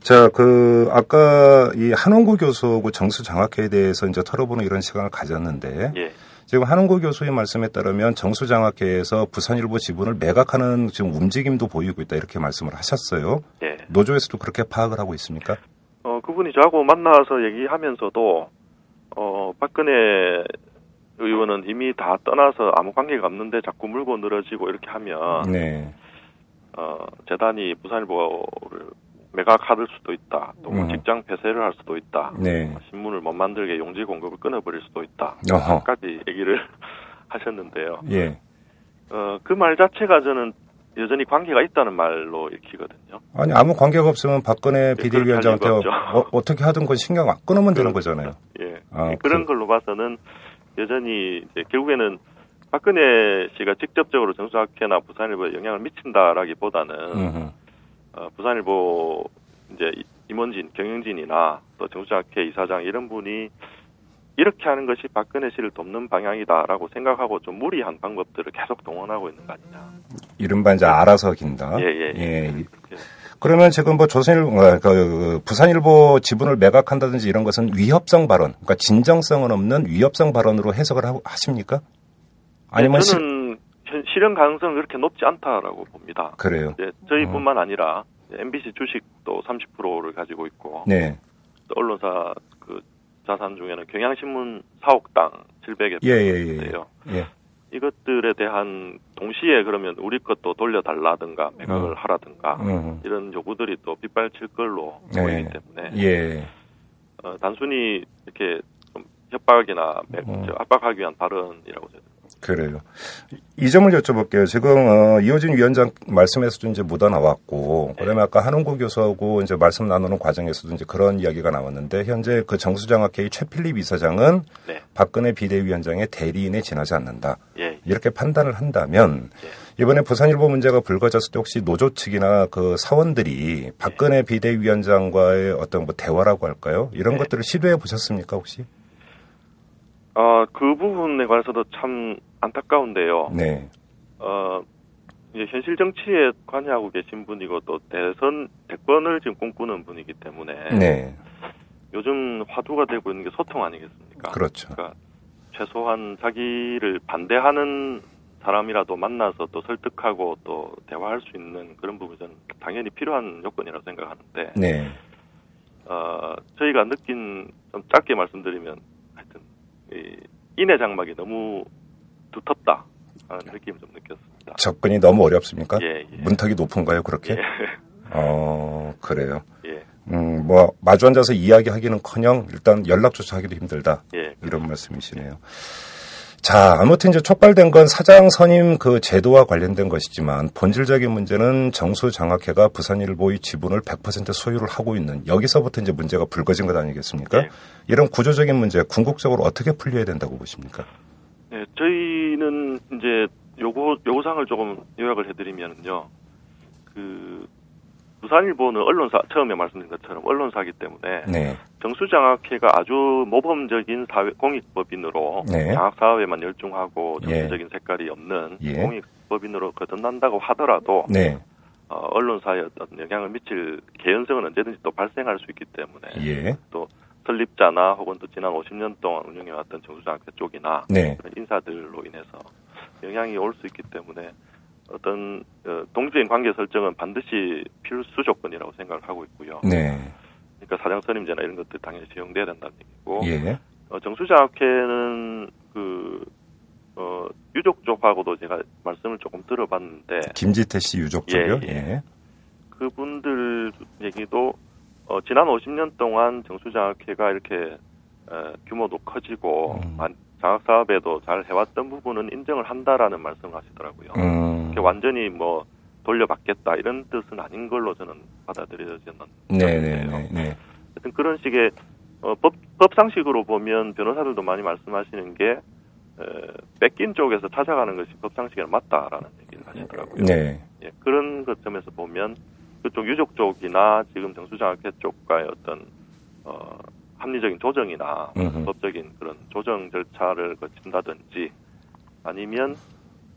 자, 그, 아까 이 한홍구 교수하고 정수 장학회에 대해서 이제 털어보는 이런 시간을 가졌는데, 예. 지금 한홍구 교수의 말씀에 따르면 정수 장학회에서 부산일보 지분을 매각하는 지금 움직임도 보이고 있다 이렇게 말씀을 하셨어요. 예. 노조에서도 그렇게 파악을 하고 있습니까? 어, 그분이 저하고 만나서 얘기하면서도, 어, 박근혜 의원은 이미 다 떠나서 아무 관계가 없는데 자꾸 물고 늘어지고 이렇게 하면 네. 어, 재단이 부산일보를 매각할 수도 있다. 또뭐 음. 직장 폐쇄를 할 수도 있다. 네. 신문을 못 만들게 용지 공급을 끊어버릴 수도 있다. 까지 얘기를 하셨는데요. 예. 어, 그 말 자체가 저는 여전히 관계가 있다는 말로 읽히거든요. 아니 아무 관계가 없으면 박근혜 비대위원장한테 리가 없죠. 어, 떻게 하든 건 신경 안 끊으면 되는 거잖아요. 예. 아, 그런 그- 걸로 봐서는 여전히 이제 결국에는 박근혜 씨가 직접적으로 정수학회나 부산일보에 영향을 미친다라기보다는. 어, 부산일보 이제 이- 임원진, 경영진이나 또 정수학회 이사장 이런 분이 이렇게 하는 것이 박근혜 씨를 돕는 방향이다라고 생각하고 좀 무리한 방법들을 계속 동원하고 있는 거 아니냐. 이른바 이제 알아서 긴다. 예, 예, 예. 그러면 지금 뭐 조선일, 어, 그, 부산일보 지분을 매각한다든지 이런 것은 위협성 발언, 그러니까 진정성은 없는 위협성 발언으로 해석을 하, 하십니까? 아니면 시- 네, 저는 현- 실현 가능성은 그렇게 높지 않다라고 봅니다. 그래요. 예, 저희뿐만 아니라 MBC 주식도 30%를 가지고 있고 네. 또 언론사 그 자산 중에는 경향신문 사옥당 700여 예, 예, 예. 예. 이것들에 대한 동시에 그러면 우리 것도 돌려달라든가 매각을 음. 하라든가 음. 이런 요구들이 또 빗발칠 걸로 네. 보이기 때문에 예. 어, 단순히 이렇게 좀 협박이나 매- 음. 저 압박하기 위한 발언이라고 저는 그래요. 이 점을 여쭤볼게요. 지금 어, 이호진 위원장 말씀에서도 이제 묻어 나왔고, 그다음에 아까 한홍구 교수하고 이제 말씀 나누는 과정에서도 이제 그런 이야기가 나왔는데 현재 그 정수장학회의 최필립 이사장은 네. 박근혜 비대위원장의 대리인에 지나지 않는다. 예. 이렇게 판단을 한다면 이번에 부산일보 문제가 불거졌을 때 혹시 노조 측이나 그 사원들이 박근혜 비대위원장과의 어떤 뭐 대화라고 할까요? 이런 것들을 시도해 보셨습니까 혹시? 어, 그 부분에 관해서도 참 안타까운데요. 네. 어, 이제 현실 정치에 관여하고 계신 분이고 또 대선 대권을 지금 꿈꾸는 분이기 때문에 네. 요즘 화두가 되고 있는 게 소통 아니겠습니까? 그렇죠. 그러니까 최소한 자기를 반대하는 사람이라도 만나서 또 설득하고 또 대화할 수 있는 그런 부분은 당연히 필요한 요건이라고 생각하는데 네. 어, 저희가 느낀 좀 짧게 말씀드리면 이 인해 장막이 너무 두텁다 하는 느낌을 좀 느꼈습니다. 접근이 너무 어렵습니까? 예, 예. 문턱이 높은가요, 그렇게? 예. 어, 그래요. 예. 음, 뭐, 마주 앉아서 이야기하기는 커녕 일단 연락조차 하기도 힘들다. 예. 이런 말씀이시네요. 자, 아무튼 이제 촉발된 건 사장 선임 그 제도와 관련된 것이지만 본질적인 문제는 정수 장학회가 부산일보의 지분을 100% 소유를 하고 있는 여기서부터 이제 문제가 불거진 것 아니겠습니까? 이런 구조적인 문제 궁극적으로 어떻게 풀려야 된다고 보십니까? 네, 저희는 이제 요구 요구사항을 조금 요약을 해드리면요, 그 부산일보는 언론사 처음에 말씀드린 것처럼 언론사기 때문에 네. 정수장학회가 아주 모범적인 사회 공익법인으로 네. 장학사업에만 열중하고 예. 정치적인 색깔이 없는 예. 공익법인으로 거듭난다고 하더라도 네. 어, 언론사에 어떤 영향을 미칠 개연성은 언제든지 또 발생할 수 있기 때문에 예. 또 설립자나 혹은 또 지난 50년 동안 운영해왔던 정수장학회 쪽이나 네. 인사들로 인해서 영향이 올 수 있기 때문에 어떤 어, 동주인 관계 설정은 반드시 필수 조건이라고 생각을 하고 있고요. 네. 그러니까 사장 선임제나 이런 것들 당연히 적용돼야 된다는 얘기고 예. 어, 정수장학회는 그 어, 유족 쪽하고도 제가 말씀을 조금 들어봤는데 김지태 씨 유족 쪽이요? 예, 예. 그분들 얘기도 어, 지난 50년 동안 정수장학회가 이렇게 어, 규모도 커지고 음. 만- 장학사업에도 잘 해왔던 부분은 인정을 한다라는 말씀을 하시더라고요. 음. 완전히 뭐 돌려받겠다 이런 뜻은 아닌 걸로 저는 받아들여지는 네, 네, 네, 네. 하여튼 그런 식의 어, 법, 법상식으로 보면 변호사들도 많이 말씀하시는 게 에, 뺏긴 쪽에서 찾아가는 것이 법상식에 맞다라는 얘기를 하시더라고요. 네. 예, 그런 것점에서 보면 그쪽 유족 쪽이나 지금 정수장학회 쪽과의 어떤 어, 합리적인 조정이나 음흠. 법적인 그런 조정 절차를 거친다든지 아니면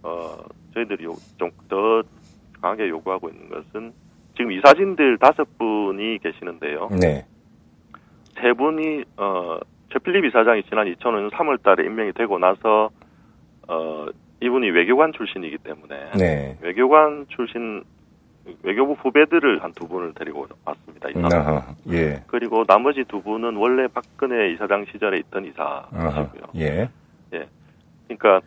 어, 저희들이 좀 더 강하게 요구하고 있는 것은 지금 이사진들 다섯 분이 계시는데요. 네. 세 분이 어 최필립 이사장이 지난 2005년 3월달에 임명이 되고 나서 어 이분이 외교관 출신이기 때문에 네. 외교관 출신 외교부 후배들을 한 두 분을 데리고 왔습니다. 이사. 예. 그리고 나머지 두 분은 원래 박근혜 이사장 시절에 있던 이사시고요. 예. 예. 그러니까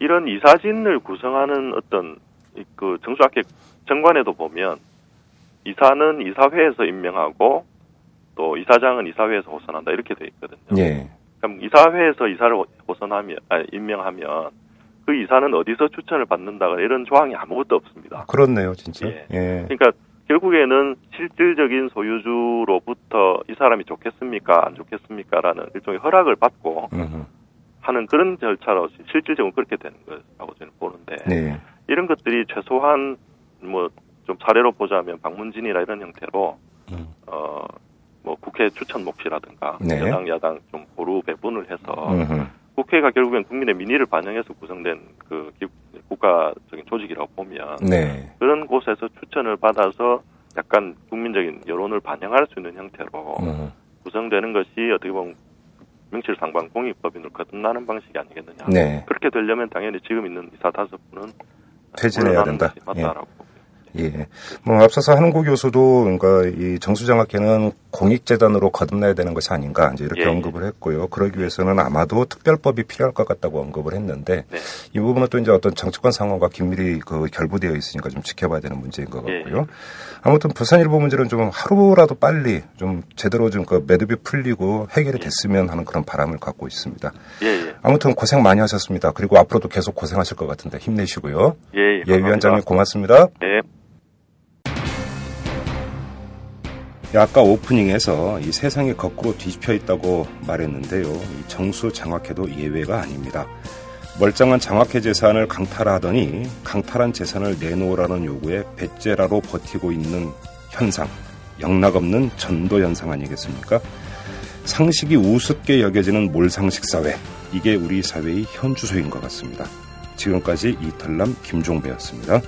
이런 이사진을 구성하는 어떤 이- 그 정수학회 정관에도 보면 이사는 이사회에서 임명하고 또 이사장은 이사회에서 호선한다 이렇게 돼 있거든요. 예. 그럼 이사회에서 이사를 호- 호선하면 아, 임명하면 그 이사는 어디서 추천을 받는다거나 이런 조항이 아무것도 없습니다. 그렇네요, 진짜. 예. 예. 그러니까 결국에는 실질적인 소유주로부터 이 사람이 좋겠습니까 안 좋겠습니까라는 일종의 허락을 받고 음흠. 하는 그런 절차로 실질적으로 그렇게 되는 거라고 저는 보는데 네. 이런 것들이 최소한 뭐 좀 사례로 보자면 방문진이나 이런 형태로 음. 어뭐 국회 추천 몫이라든가 네. 여당 야당 좀 고루 배분을 해서 음흠. 국회가 결국엔 국민의 민의를 반영해서 구성된 그 기- 국가적인 조직이라고 보면 네. 그런 곳에서 추천을 받아서 약간 국민적인 여론을 반영할 수 있는 형태로 음. 구성되는 것이 어떻게 보면 명실상부한 공익법인으로 거듭나는 방식이 아니겠느냐. 네. 그렇게 되려면 당연히 지금 있는 이사 다섯 분은 퇴진해야 된다. 맞다라고. 예. 뭐 앞서서 한국 교수도 그러니까 이 정수장학회는 공익재단으로 거듭나야 되는 것이 아닌가 이제 이렇게 예, 예. 언급을 했고요. 그러기 위해서는 아마도 특별법이 필요할 것 같다고 언급을 했는데 네. 이 부분은 또 이제 어떤 정치권 상황과 긴밀히 그 결부되어 있으니까 좀 지켜봐야 되는 문제인 것 예, 같고요. 아무튼 부산일보 문제는 좀 하루라도 빨리 좀 제대로 좀그 매듭이 풀리고 해결이 됐으면 하는 그런 바람을 갖고 있습니다. 예, 예. 아무튼 고생 많이 하셨습니다. 그리고 앞으로도 계속 고생하실 것 같은데 힘내시고요. 예, 예. 예. 위원장님 고맙습니다. 네. 아까 오프닝에서 이 세상이 거꾸로 뒤집혀 있다고 말했는데요. 이 정수 장학회도 예외가 아닙니다. 멀쩡한 장학회 재산을 강탈하더니 강탈한 재산을 내놓으라는 요구에 배째라로 버티고 있는 현상, 영락없는 전도 현상 아니겠습니까? 상식이 우습게 여겨지는 몰상식 사회, 이게 우리 사회의 현주소인 것 같습니다. 지금까지 이탈남 김종배였습니다.